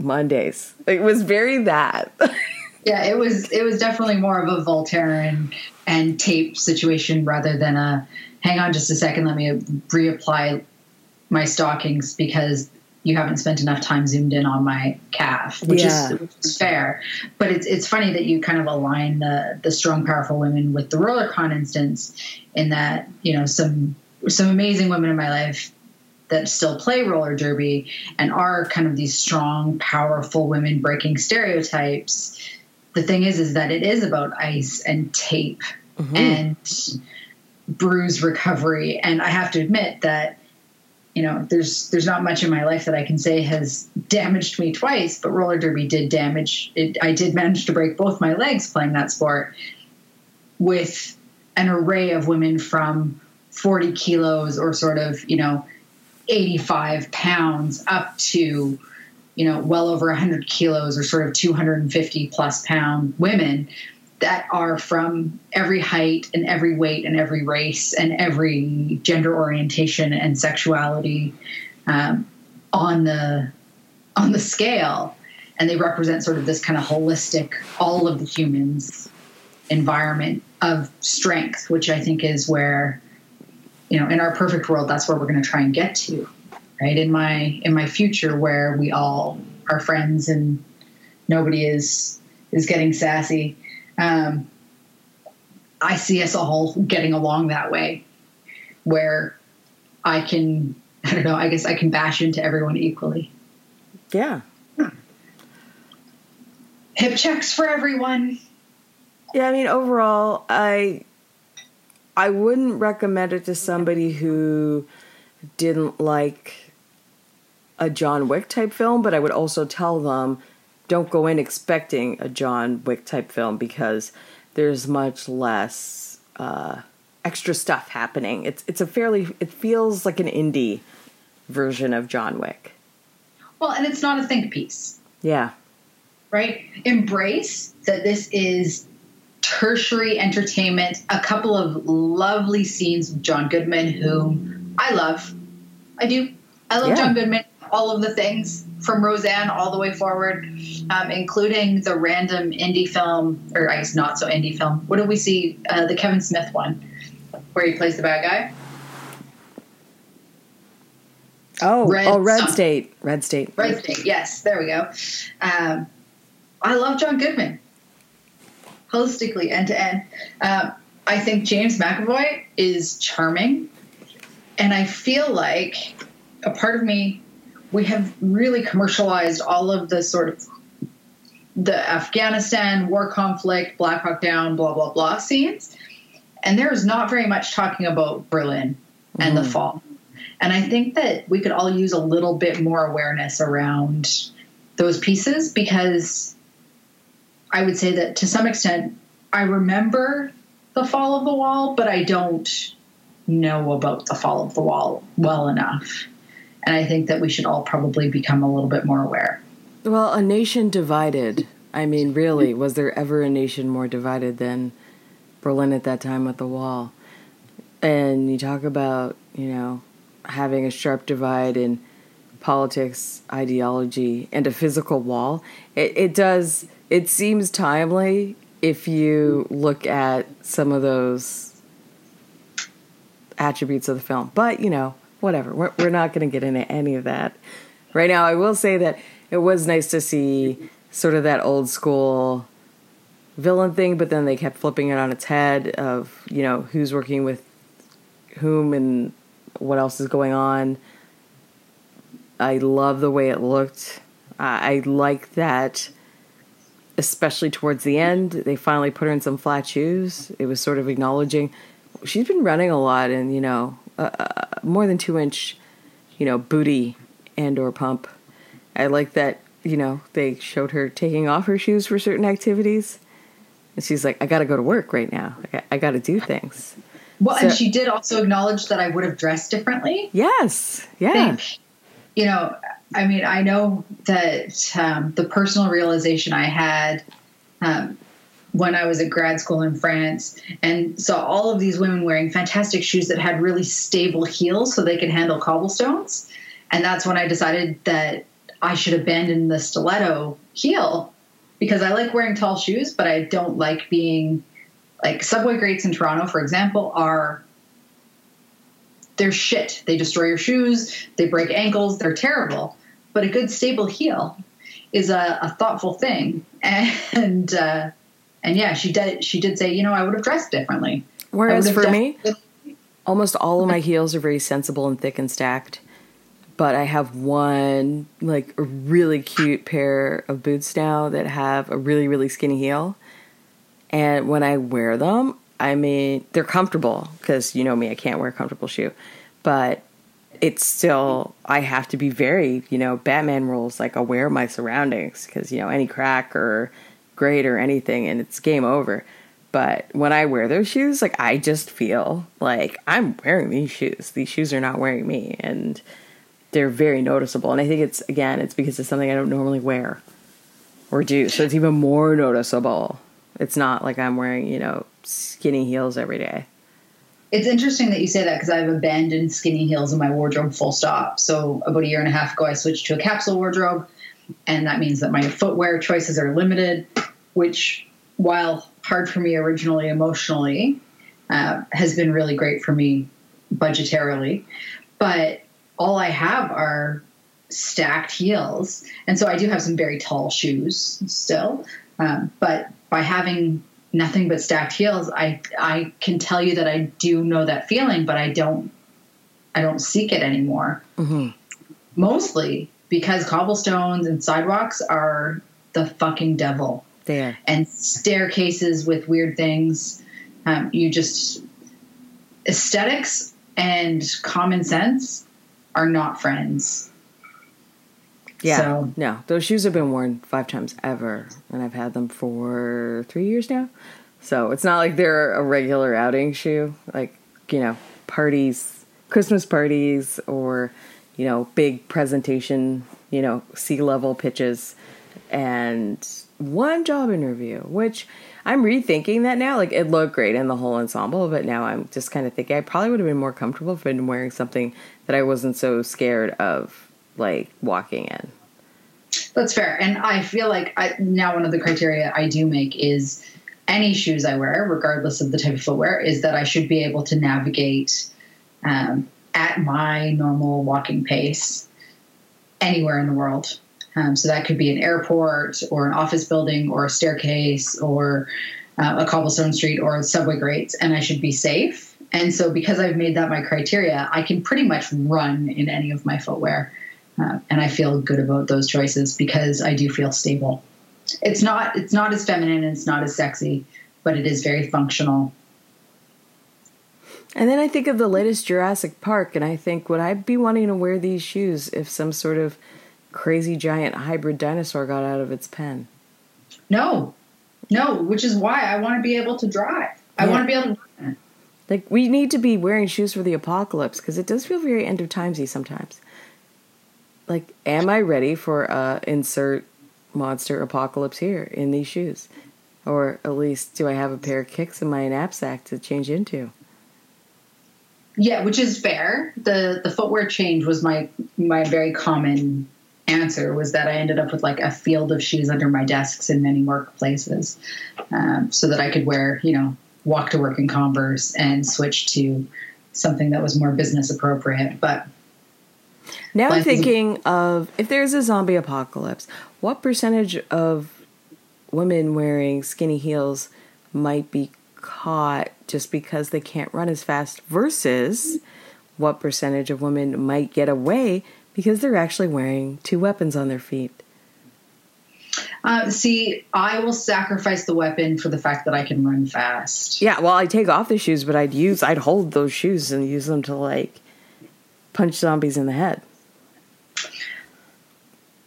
Mondays. It was very that. <laughs> yeah, it was it was definitely more of a Voltaren and, and tape situation rather than a hang on just a second, let me reapply my stockings because you haven't spent enough time zoomed in on my calf, which, yeah. is, which is fair. But it's it's funny that you kind of align the the strong, powerful women with the roller con instance, in that you know some some amazing women in my life that still play roller derby and are kind of these strong, powerful women breaking stereotypes. The thing is, is that it is about ice and tape mm-hmm. and bruise recovery. And I have to admit that, you know, there's there's not much in my life that I can say has damaged me twice, but roller derby did damage. It, I did manage to break both my legs playing that sport with an array of women from 40 kilos or sort of, you know, 85 pounds up to you know well over 100 kilos or sort of 250 plus pound women that are from every height and every weight and every race and every gender orientation and sexuality um, on the on the scale. And they represent sort of this kind of holistic all of the humans environment of strength which i think is where you know in our perfect world that's where we're going to try and get to right? In my in my future where we all are friends and nobody is is getting sassy um, i see us all getting along that way where i can i don't know i guess i can bash into everyone equally. Yeah. Hip checks for everyone. Yeah i mean overall i I wouldn't recommend it to somebody who didn't like a John Wick type film, but I would also tell them don't go in expecting a John Wick type film because there's much less uh, extra stuff happening. It's it's a fairly it feels like an indie version of John Wick. Well, and it's not a think piece. Yeah. Right? Embrace that this is tertiary entertainment, a couple of lovely scenes with John Goodman, whom I love. I do. I love yeah. John Goodman, all of the things from Roseanne all the way forward, um, including the random indie film, or I guess not so indie film. What did we see? Uh, the Kevin Smith one, where he plays the bad guy. Oh, Red, oh, Red State, Red State, Red State. Yes, there we go. Um, I love John Goodman holistically end to end. Um, I think James McAvoy is charming, and I feel like a part of me we have really commercialized all of the sort of the Afghanistan war conflict, Black Hawk Down, blah blah blah scenes, and there is not very much talking about Berlin and mm. the mm-hmm. fall. And I think that we could all use a little bit more awareness around those pieces because I would say that to some extent, I remember the fall of the wall, but I don't know about the fall of the wall well enough. And I think that we should all probably become a little bit more aware. Well, a nation divided. I mean, really, was there ever a nation more divided than Berlin at that time with the wall? And you talk about, you know, having a sharp divide in politics, ideology, and a physical wall. It, it does it seems timely if you look at some of those attributes of the film. But, you know, whatever. We're, we're not going to get into any of that right now. I will say that it was nice to see sort of that old school villain thing, but then they kept flipping it on its head of, you know, who's working with whom and what else is going on. I love the way it looked. I, I like that, especially towards the end, they finally put her in some flat shoes. It was sort of acknowledging she's been running a lot and, you know, uh, more than two inch, you know, booty and or pump. I like that, you know, they showed her taking off her shoes for certain activities. And she's like, I got to go to work right now. I, I got to do things. Well, so, and she did also acknowledge that I would have dressed differently. Yes. Yeah. Think, you know, I mean, I know that um, the personal realization I had um, when I was at grad school in France and saw all of these women wearing fantastic shoes that had really stable heels so they could handle cobblestones. And that's when I decided that I should abandon the stiletto heel because I like wearing tall shoes, but I don't like being like subway grates in Toronto, for example, are they're shit. They destroy your shoes, they break ankles, they're terrible. But a good stable heel is a, a thoughtful thing. <laughs> And uh, and yeah, she did she did say, you know, I would have dressed differently. Whereas for me, almost all of my <laughs> heels are very sensible and thick and stacked. But I have one like a really cute pair of boots now that have a really really skinny heel and when I wear them, I mean, they're comfortable because you know me, I can't wear a comfortable shoe. But it's still, I have to be very, you know, Batman rules, like aware of my surroundings because, you know, any crack or grate or anything and it's game over. But when I wear those shoes, like I just feel like I'm wearing these shoes. These shoes are not wearing me. And they're very noticeable. And I think it's, again, it's because it's something I don't normally wear or do. So it's even more noticeable. It's not like I'm wearing, you know, skinny heels every day. It's interesting that you say that because I've abandoned skinny heels in my wardrobe full stop. So about a year and a half ago, I switched to a capsule wardrobe, and that means that my footwear choices are limited, which, while hard for me originally emotionally, uh, has been really great for me budgetarily. But all I have are stacked heels, and so I do have some very tall shoes still. Um, but by having nothing but stacked heels, I I can tell you that I do know that feeling, but I don't I don't seek it anymore. Mm-hmm. Mostly because cobblestones and sidewalks are the fucking devil. There and staircases with weird things. Um, you just aesthetics and common sense are not friends. Yeah. So, no, those shoes have been worn five times ever, and I've had them for three years now. So it's not like they're a regular outing shoe, like, you know, parties, Christmas parties, or, you know, big presentation, you know, C-level pitches, and one job interview, which I'm rethinking that now. Like, it looked great in the whole ensemble, but now I'm just kind of thinking I probably would have been more comfortable if I'd been wearing something that I wasn't so scared of like walking in. That's fair. And I feel like I, now one of the criteria I do make is any shoes I wear, regardless of the type of footwear, is that I should be able to navigate um, at my normal walking pace anywhere in the world. Um, so that could be an airport or an office building or a staircase or uh, a cobblestone street or subway grates, and I should be safe. And so, because I've made that my criteria, I can pretty much run in any of my footwear. Uh, and I feel good about those choices because I do feel stable. It's not it's not as feminine and it's not as sexy, but it is very functional. And then I think of the latest Jurassic Park, and I think would I be wanting to wear these shoes if some sort of crazy giant hybrid dinosaur got out of its pen? No, no. Which is why I want to be able to drive. I want to be able to. Like we need to be wearing shoes for the apocalypse because it does feel very end of timesy sometimes like am i ready for a insert monster apocalypse here in these shoes or at least do i have a pair of kicks in my knapsack to change into yeah which is fair the the footwear change was my my very common answer was that i ended up with like a field of shoes under my desks in many workplaces um, so that i could wear you know walk to work in converse and switch to something that was more business appropriate. But now I'm thinking of if there's a zombie apocalypse, what percentage of women wearing skinny heels might be caught just because they can't run as fast versus what percentage of women might get away because they're actually wearing two weapons on their feet. Uh, see, I will sacrifice the weapon for the fact that I can run fast. Yeah, well, I take off the shoes, but I'd use, I'd hold those shoes and use them to like punch zombies in the head.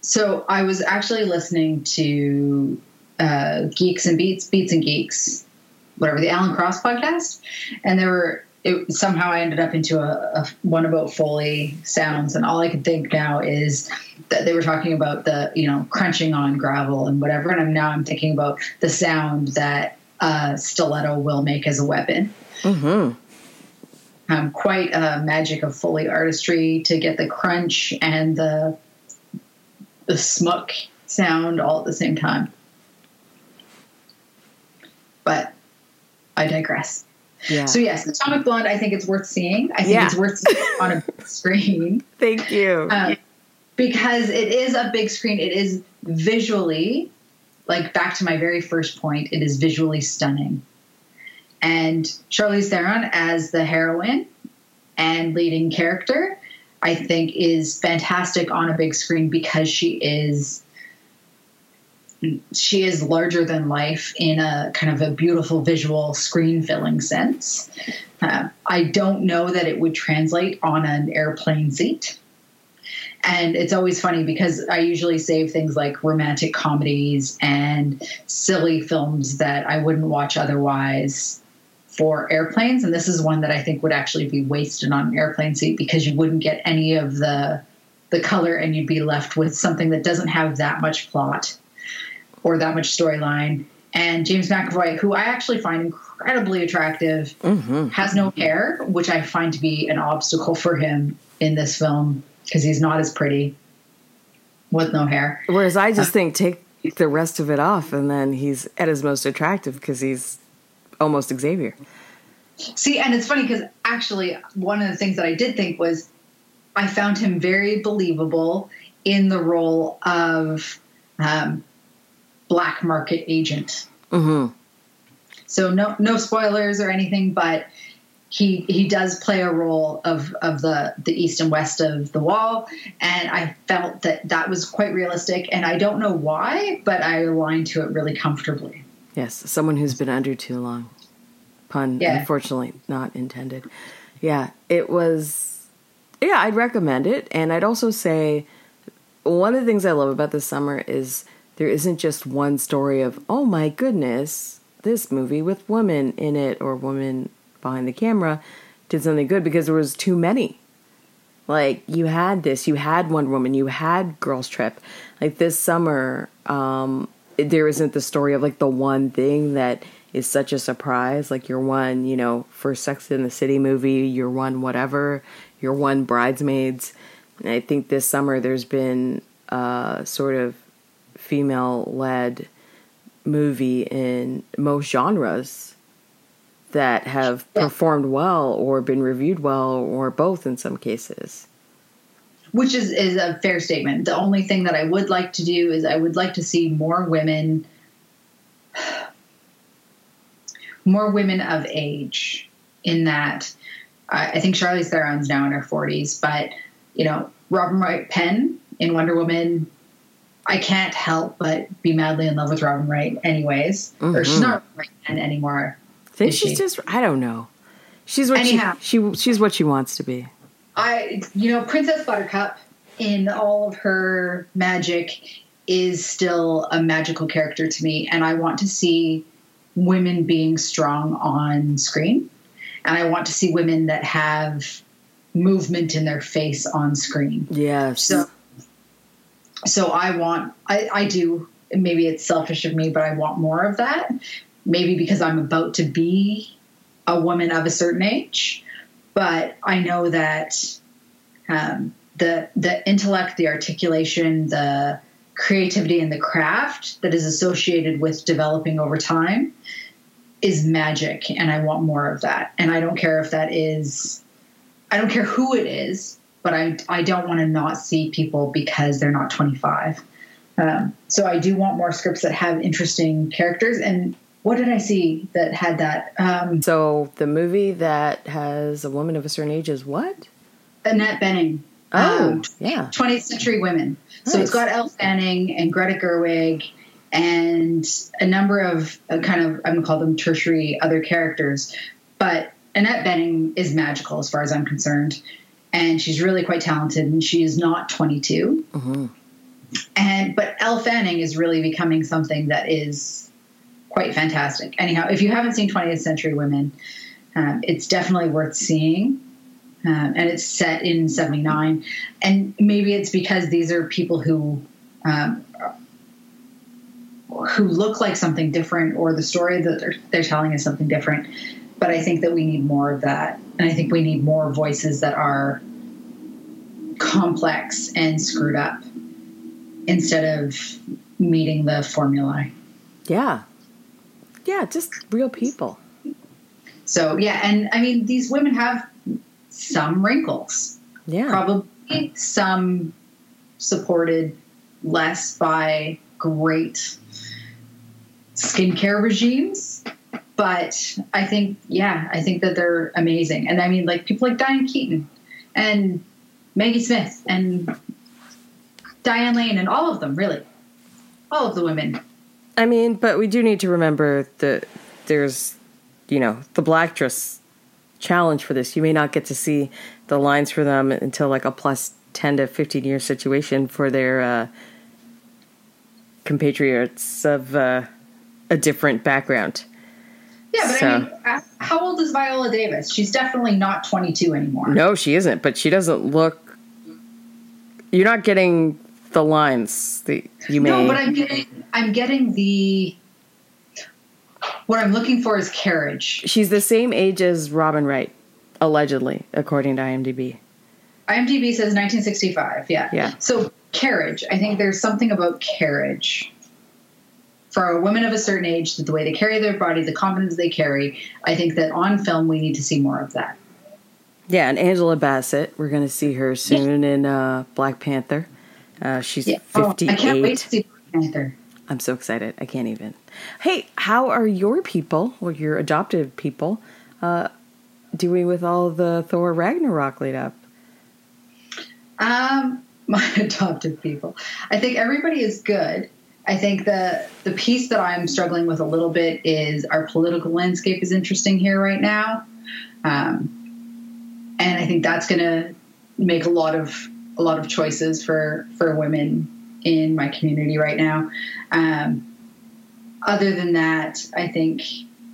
So I was actually listening to uh, Geeks and Beats, Beats and Geeks, whatever the Alan Cross podcast, and there were it, somehow I ended up into a, a, one about Foley sounds, and all I can think now is that they were talking about the you know crunching on gravel and whatever, and I'm now I'm thinking about the sound that a stiletto will make as a weapon. Mm-hmm. Um, quite a magic of Foley artistry to get the crunch and the the smuck sound all at the same time. But I digress. Yeah. So yes, Atomic Blonde. I think it's worth seeing. I think Yeah. it's worth seeing on a big <laughs> screen Thank you. um, because it is a big screen. It is visually, like back to my very first point, it is visually stunning. And Charlize Theron as the heroine and leading character, I think, is fantastic on a big screen because she is she is larger than life in a kind of a beautiful visual screen filling sense. Uh, I don't know that it would translate on an airplane seat. And it's always funny because I usually save things like romantic comedies and silly films that I wouldn't watch otherwise for airplanes. And this is one that I think would actually be wasted on an airplane seat because you wouldn't get any of the the color and you'd be left with something that doesn't have that much plot or that much storyline. And James McAvoy, who I actually find incredibly attractive, mm-hmm. has no hair, which I find to be an obstacle for him in this film because he's not as pretty with no hair. Whereas I just think take the rest of it off, and then he's at his most attractive because he's almost Xavier. See, and it's funny because actually, one of the things that I did think was I found him very believable in the role of um, black market agent. Mm-hmm. So no no spoilers or anything, but he he does play a role of of the the east and west of the wall, and I felt that that was quite realistic, and I don't know why, but I aligned to it really comfortably. Yes, someone who's been under too long. Pun, Yeah. unfortunately, not intended. Yeah, it was. Yeah, I'd recommend it, and I'd also say one of the things I love about this summer is there isn't just one story of oh my goodness, this movie with women in it or woman behind the camera did something good because there was too many. Like you had this, you had Wonder Woman, you had Girls Trip. Like this summer, um, there isn't the story of like the one thing that is such a surprise. Like your one, you know, first Sex in the City movie, your one whatever, your one Bridesmaids. And I think this summer there's been a sort of female led movie in most genres that have Yeah. performed well or been reviewed well or both in some cases. which is is a fair statement. The only thing that I would like to do is I would like to see more women, <sighs> more women of age. In that, I, I think Charlize Theron's now in her forties, but you know, Robin Wright Penn in Wonder Woman. I can't help but be madly in love with Robin Wright, anyways. Or she's Mhm. not Robin Wright anymore. I think she's she? just I don't know. She's what Anyhow. she, she she's what she wants to be. I, you know, Princess Buttercup in all of her magic is still a magical character to me, and I want to see women being strong on screen, and I want to see women that have movement in their face on screen. Yes. So, so I want, I, I do. Maybe it's selfish of me, but I want more of that. Maybe because I'm about to be a woman of a certain age, but I know that um, the the intellect, the articulation, the creativity, and the craft that is associated with developing over time is magic, and I want more of that. And I don't care if that is, I don't care who it is, but I I don't want to not see people because they're not 25. Um, so I do want more scripts that have interesting characters. And what did I see that had that? Um, so the movie that has a woman of a certain age is what? Annette Bening. Oh, Um, yeah. 20th Century Women. So it's got Elle Fanning and Greta Gerwig and a number of uh, kind of I'm gonna call them tertiary other characters. But Annette Bening is magical as far as I'm concerned, and she's really quite talented, and she is not 22. Mm-hmm. And but Elle Fanning is really becoming something that is quite fantastic. Anyhow, if you haven't seen 20th Century Women, um, it's definitely worth seeing. Um, and it's set in 79 and maybe it's because these are people who um, who look like something different or the story that they're, they're telling is something different but i think that we need more of that and i think we need more voices that are complex and screwed up instead of meeting the formulae Yeah. Yeah, just real people. so yeah and i mean these women have some wrinkles Yeah. probably some supported less by great skincare regimes but i think yeah i think that they're amazing and i mean like people like diane keaton and maggie smith and diane lane and all of them really all of the women I mean, but we do need to remember that there's, you know, the black dress challenge for this. You may not get to see the lines for them until like a plus 10 to 15 year situation for their uh, compatriots of uh, a different background. Yeah but So- i mean uh, how old is viola davis she's definitely not 22 anymore No, she isn't, but she doesn't look. You're not getting the lines that you may. No, but I'm getting I'm getting the what I'm looking for is carriage. She's the same age as Robin Wright, allegedly, according to IMDb. IMDb says 1965. Yeah. Yeah. So carriage. I think there's something about carriage for a woman of a certain age, the way they carry their body, the confidence they carry. I think that on film we need to see more of that. Yeah, and Angela Bassett, we're going to see her soon in uh, Black Panther. Uh, she's Yeah. Oh, 58. I can't wait to see Black Panther. I'm so excited. I can't even. Hey, how are your people, or your adopted people, uh, doing with all the Thor Ragnarok lead up? Um, <laughs> my adopted people. I think everybody is good. I think the the piece that I'm struggling with a little bit is our political landscape is interesting here right now, um, and I think that's going to make a lot of a lot of choices for for women in my community right now. Um, other than that, I think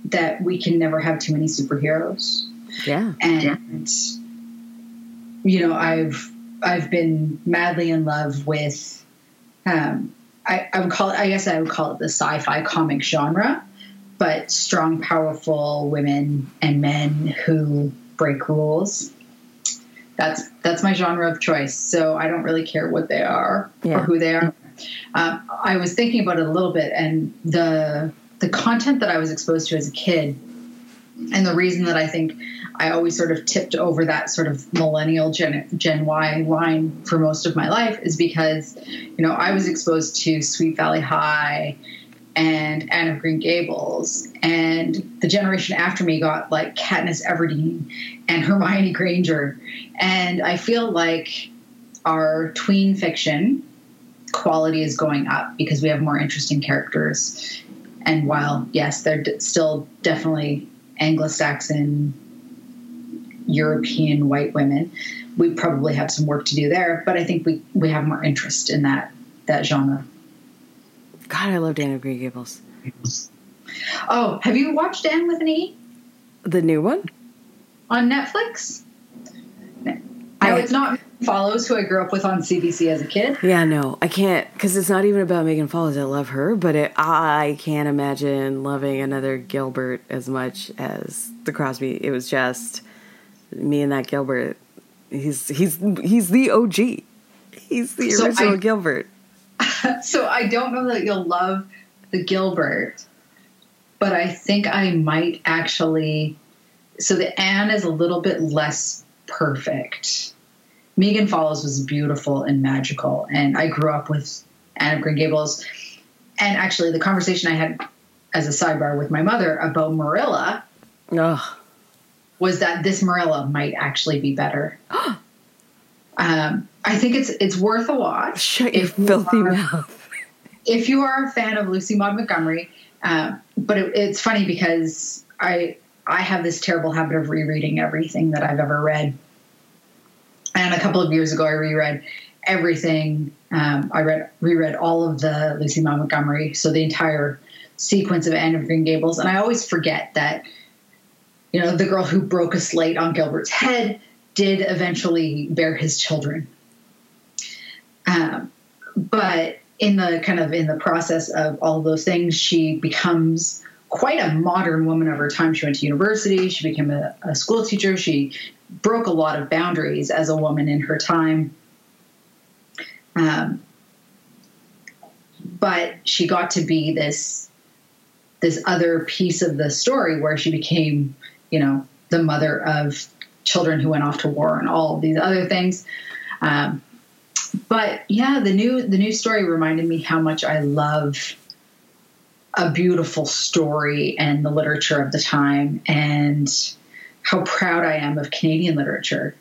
that we can never have too many superheroes Yeah. and you know i've i've been madly in love with um I, I would call it i guess i would call it the sci-fi comic genre but strong powerful women and men who break rules that's that's my genre of choice so i don't really care what they are Yeah. or who they are um, i was thinking about it a little bit and the the content that i was exposed to as a kid and the reason that I think I always sort of tipped over that sort of millennial Gen, Gen Y line for most of my life is because, you know, I was exposed to Sweet Valley High and Anne of Green Gables, and the generation after me got like Katniss Everdeen and Hermione Granger, and I feel like our tween fiction quality is going up because we have more interesting characters. And while yes, they're d- still definitely Anglo-Saxon, European white women, we probably have some work to do there. But I think we we have more interest in that that genre. God, I loved Anne of Green Gables. Oh, have you watched Anne with an E The new one? on Netflix? It's not follows who I grew up with on CBC as a kid. Yeah, no, I can't because it's not even about Megan Follows. I love her, but it, I can't imagine loving another Gilbert as much as the Crombie. It was just me and that Gilbert. He's he's he's the OG. He's the So original I- Gilbert. <laughs> So I don't know that you'll love the Gilbert, but I think I might actually. So the Anne is a little bit less perfect. Megan Follows was beautiful and magical, and I grew up with Anne of Green Gables. And actually, the conversation I had as a sidebar with my mother about Marilla Oh, was that this Marilla might actually be better. <gasps> um, I think it's it's worth a watch. shut your If you filthy are- mouth. if you are a fan of Lucy Maud Montgomery, uh, but it, it's funny because I I have this terrible habit of rereading everything that I've ever read. And a couple of years ago, I reread everything. Um, I read reread all of the Lucy Montgomery, so the entire sequence of Anne of Green Gables, and I always forget that you know the girl who broke a slate on Gilbert's head did eventually bear his children. Um, but in the kind of in the process of all those things, she becomes quite a modern woman of her time. She went to university, she became a, a school teacher, she broke a lot of boundaries as a woman in her time. Um, but she got to be this this other piece of the story where she became, you know, the mother of children who went off to war and all these other things. Um, but yeah, the new the new story reminded me how much I love a beautiful story and the literature of the time and how proud I am of Canadian literature.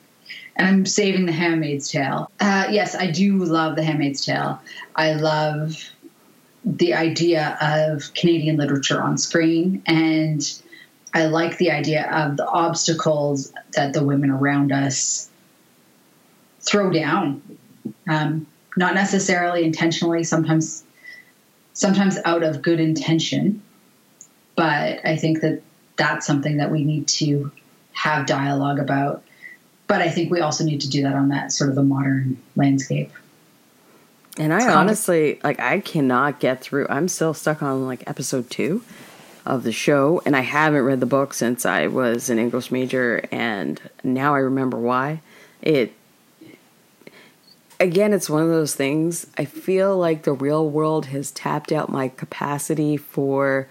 And I'm saving The Handmaid's Tale. Uh, yes, I do love The Handmaid's Tale. I love the idea of Canadian literature on screen, and I like the idea of the obstacles that the women around us throw down. Um, not necessarily intentionally, sometimes sometimes out of good intention. But I think that that's something that we need to have dialogue about. But I think we also need to do that on that sort of a modern landscape. And I honestly, like, I cannot get through. I'm still stuck on like episode two of the show, and I haven't read the book since I was an English major, and now I remember why. It again, it's one of those things. I feel like the real world has tapped out my capacity for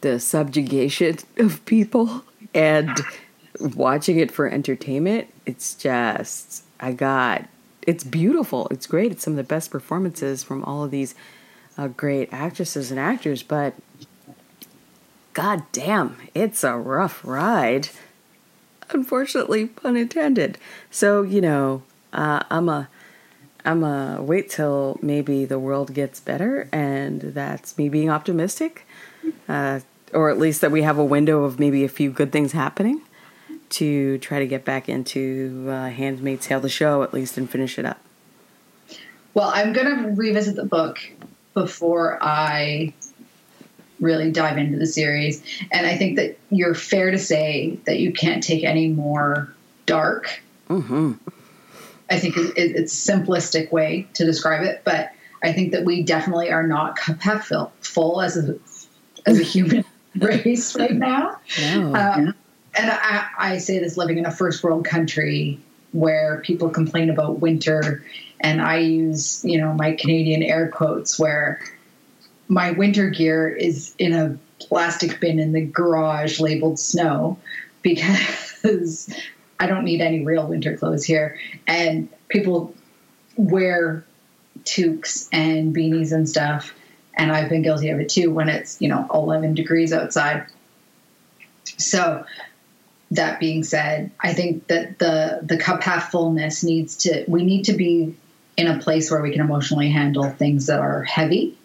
the subjugation <laughs> of people and watching it for entertainment. It's just, I got, it's beautiful. It's great. It's some of the best performances from all of these uh, great actresses and actors, but god damn, it's a rough ride. Unfortunately, pun intended. So, you know, uh, I'm a I'm a wait till maybe the world gets better, and that's me being optimistic, uh, or at least that we have a window of maybe a few good things happening to try to get back into uh, Handmaid's Tale, the show at least, and finish it up. Well, I'm going to revisit the book before I really dive into the series, and I think that you're fair to say that you can't take any more dark. Mm-hmm I think it's a simplistic way to describe it, but I think that we definitely are not cup half full as a as a human <laughs> race right now. No. Um, and I, I say this living in a first world country where people complain about winter, and I use you know my Canadian air quotes where my winter gear is in a plastic bin in the garage labeled snow because I don't need any real winter clothes here. And people wear toques and beanies and stuff. And I've been guilty of it too when it's, you know, 11 degrees outside. So, that being said, I think that the the cup half fullness needs to we need to be in a place where we can emotionally handle things that are heavy.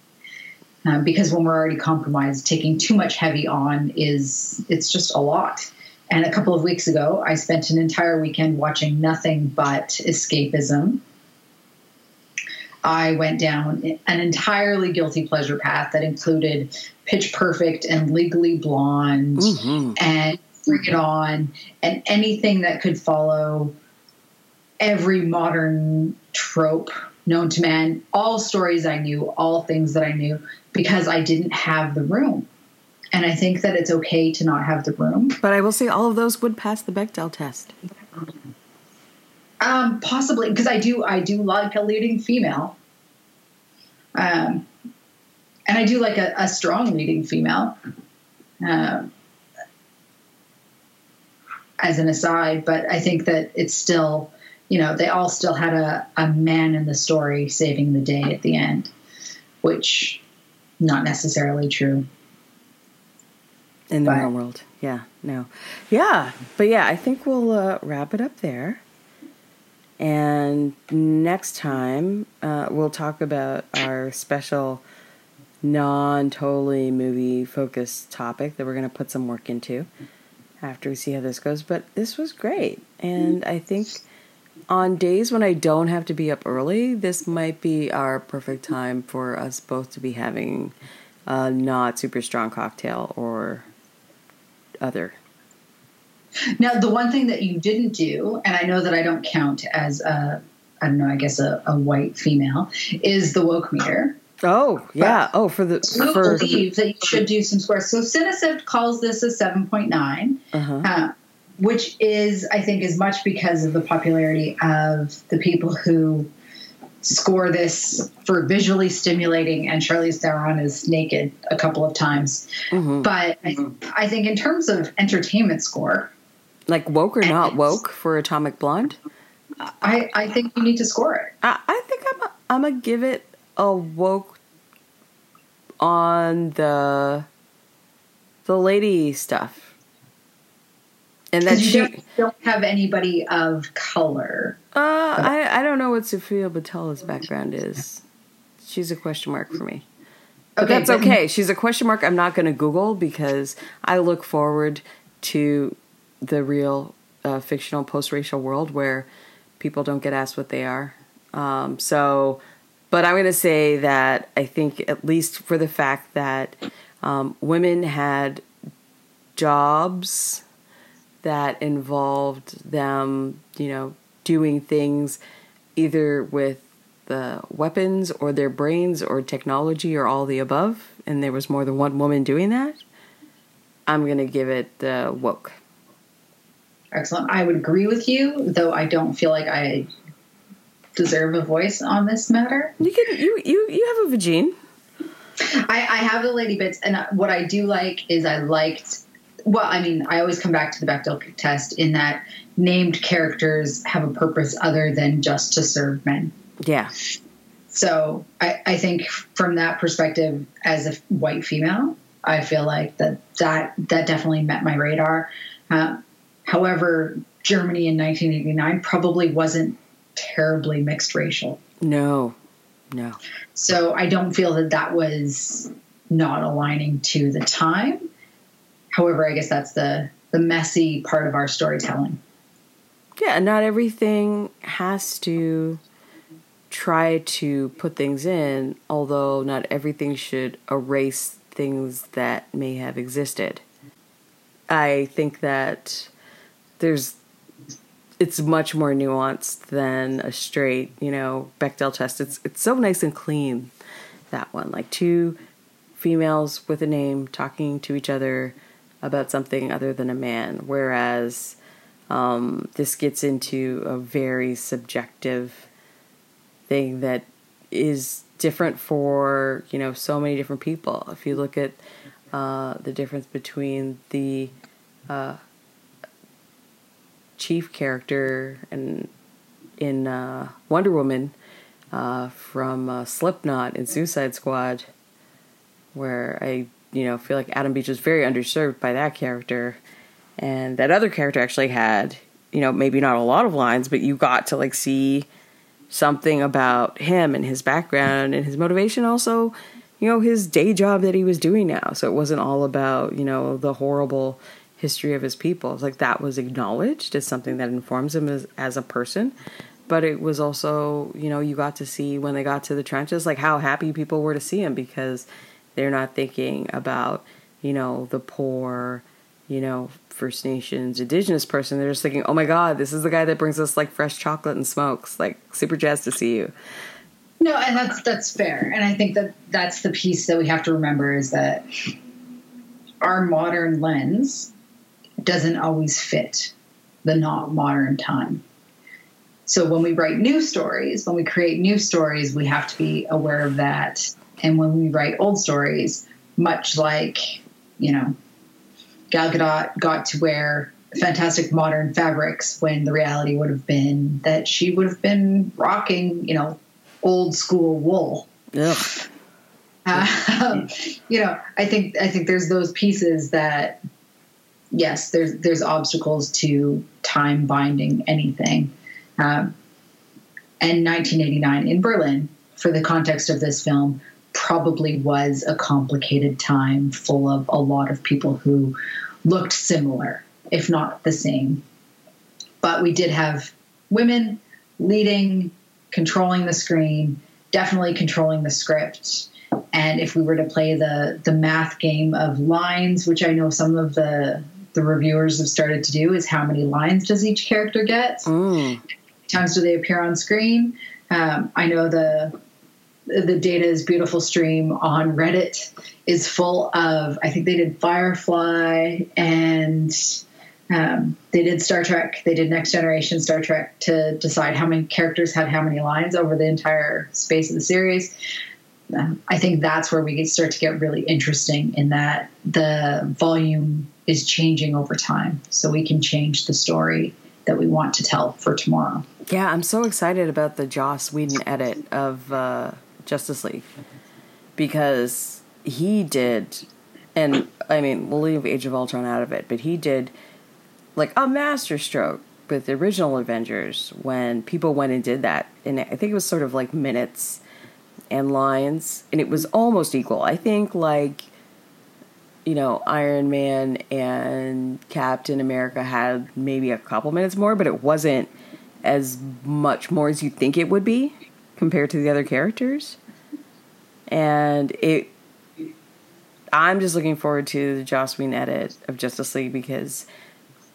Um, because when we're already compromised, taking too much heavy on is it's just a lot. And a couple of weeks ago, I spent an entire weekend watching nothing but escapism. I went down an entirely guilty pleasure path that included Pitch Perfect and Legally Blonde mm-hmm. and Bring It On and anything that could follow every modern trope known to man, all stories I knew, all things that I knew, because I didn't have the room. And I think that it's okay to not have the room. But I will say all of those would pass the Bechdel test. Um, possibly because I do I do like a leading female. Um, and I do like a, a strong leading female. Um, as an aside, but I think that it's still, you know, they all still had a, a man in the story saving the day at the end, which not necessarily true in the but, real world. Yeah, no. Yeah, but yeah, I think we'll uh, wrap it up there. And next time, uh, we'll talk about our special non totally movie focused topic that we're going to put some work into after we see how this goes. But this was great. And I think on days when I don't have to be up early, this might be our perfect time for us both to be having a not super strong cocktail or other. Now, the one thing that you didn't do, and I know that I don't count as a, I don't know, I guess a, a white female, is the woke meter. Oh yeah. But oh, for the you for, believe that you should do some scores. So Cinesift calls this a seven point nine, uh-huh. uh, which is, I think, as much because of the popularity of the people who score this for visually stimulating, and Charlize Theron is naked a couple of times. Mm-hmm. But I, I think in terms of entertainment score, like woke or not woke for Atomic Blonde, I, I think you need to score it. I, I think I'm a, I'm gonna give it a woke on the the lady stuff. And that she don't, don't, have anybody of color. Uh, I I don't know what Sofia Boutella's background is. She's a question mark for me. But okay, that's okay. She's a question mark. I'm not going to Google because I look forward to the real uh, fictional post-racial world where people don't get asked what they are. Um, so, but I'm going to say that I think at least for the fact that um, women had jobs that involved them, you know, doing things either with the weapons or their brains or technology or all the above, and there was more than one woman doing that. I'm going to give it uh, woke. Excellent. I would agree with you, though I don't feel like I deserve a voice on this matter. You can you you you have a vagine. I, I have the lady bits, and what I do like is I liked. Well, I mean, I always come back to the Bechdel test in that named characters have a purpose other than just to serve men. Yeah. So I, I think from that perspective, as a white female, I feel like that that that definitely met my radar. Uh, However, Germany in 1989 probably wasn't terribly mixed racial. No, no. So I don't feel that that was not aligning to the time. However, I guess that's the the messy part of our storytelling. Yeah, not everything has to try to put things in, although not everything should erase things that may have existed. I think that there's it's much more nuanced than a straight, you know, Bechdel test. It's it's so nice and clean that one. Like two females with a name talking to each other about something other than a man, whereas um, this gets into a very subjective thing that is different for you know so many different people. If you look at uh, the difference between the uh, chief character and in uh, Wonder Woman uh, from uh, Slipknot and Suicide Squad, where I you know feel like Adam Beach was very underserved by that character, and that other character actually had you know maybe not a lot of lines, but you got to like see something about him and his background and his motivation also you know his day job that he was doing now so it wasn't all about you know the horrible history of his people. It's like that was acknowledged as something that informs him as, as a person. But it was also, you know, you got to see when they got to the trenches, like how happy people were to see him because they're not thinking about, you know, the poor, you know, First Nations, Indigenous person. They're just thinking, oh my God, this is the guy that brings us like fresh chocolate and smokes. Like, super jazzed to see you. No, and that's that's fair. And I think that that's the piece that we have to remember is that our modern lens doesn't always fit the not modern time. So when we write new stories, when we create new stories, we have to be aware of that. And when we write old stories, much like, you know, Gal Gadot got to wear fantastic modern fabrics when the reality would have been that she would have been rocking, you know, old school wool. Yeah. <laughs> Um, you know, I think I think there's those pieces that yes, there's there's obstacles to time binding anything. Um, And 1989 in Berlin, for the context of this film, probably was a complicated time full of a lot of people who looked similar, if not the same. But we did have women leading, controlling the screen, definitely controlling the script. And if we were to play the the math game of lines, which I know some of the the reviewers have started to do, is how many lines does each character get? Mm. times do they appear on screen? Um, I know the the data is beautiful stream on Reddit is full of. I think they did Firefly and um, they did Star Trek. They did Next Generation Star Trek to decide how many characters had how many lines over the entire space of the series. Um, I think that's where we start to get really interesting in that the volume is changing over time, so we can change the story that we want to tell for tomorrow. Yeah, I'm so excited about the Joss Whedon edit of uh, Justice League because he did, and I mean, we'll leave Age of Ultron out of it, but he did like a masterstroke with the original Avengers when people went and did that. And I think it was sort of like minutes and lines, and it was almost equal. I think like you know Iron Man and Captain America had maybe a couple minutes more, but it wasn't as much more as you think it would be compared to the other characters. And it I'm just looking forward to the Joss Whedon edit of Justice League because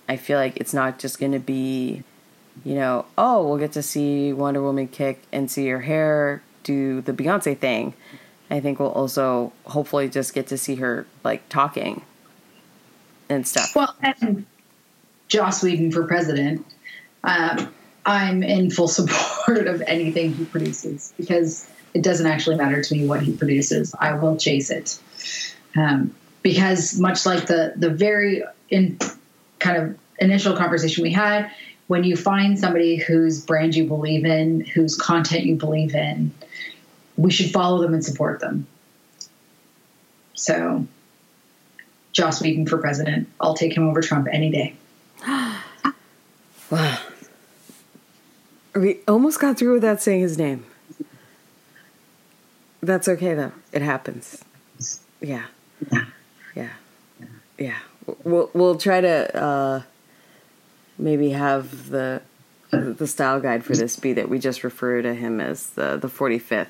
I feel like it's not just going to be, you know, oh, we'll get to see Wonder Woman kick and see her hair do the Beyonce thing. I think we'll also hopefully just get to see her like talking and stuff. Well, and Joss Whedon for president. Um, I'm in full support <laughs> of anything he produces because it doesn't actually matter to me what he produces. I will chase it. Um, because much like the the very in kind of initial conversation we had, when you find somebody whose brand you believe in, whose content you believe in, we should follow them and support them. So, Joss Whedon for president. I'll take him over Trump any day. We almost got through without saying his name. That's okay though. It happens. Yeah. Yeah. Yeah. Yeah. We'll we'll try to uh, maybe have the the style guide for this be that we just refer to him as the the 45th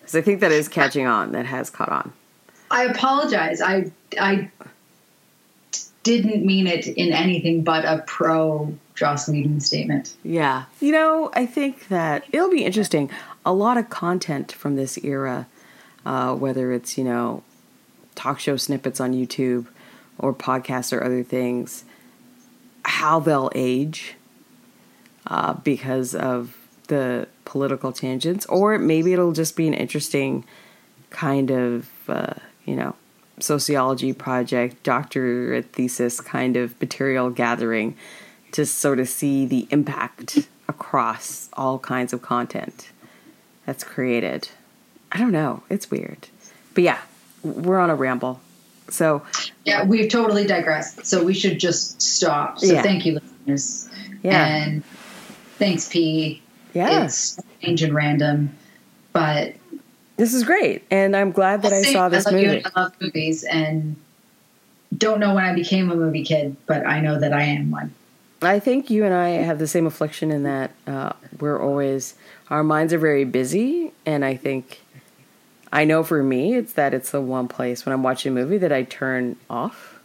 because I think that is catching on. That has caught on. I apologize. I I didn't mean it in anything but a pro Joss Whedon statement. Yeah, you know, I think that it'll be interesting. A lot of content from this era, uh, whether it's you know talk show snippets on YouTube or podcasts or other things, how they'll age uh, because of the political tangents, or maybe it'll just be an interesting kind of, uh, you know, sociology project, doctorate thesis kind of material gathering to sort of see the impact across all kinds of content that's created. I don't know. It's weird. But yeah, we're on a ramble. So yeah, we've totally digressed. So we should just stop. So yeah. thank you, listeners. Yeah. And thanks, P. Yeah. It's strange and random, but this is great, and I'm glad that I'll i saw this I movie. I love movies, and don't know when I became a movie kid, but I know that I am one. I think you and I have the same affliction in that uh, we're always our minds are very busy, and I think I know for me, it's that it's the one place when I'm watching a movie that I turn off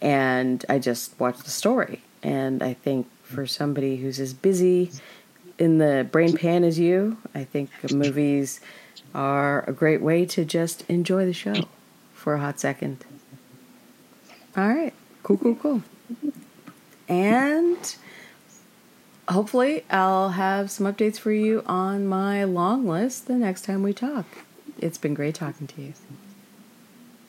and I just watch the story. And I think for somebody who's as busy in the brain pan as you, I think movies are a great way to just enjoy the show for a hot second. All right, cool, cool, cool. And hopefully, I'll have some updates for you on my long list the next time we talk. It's been great talking to you.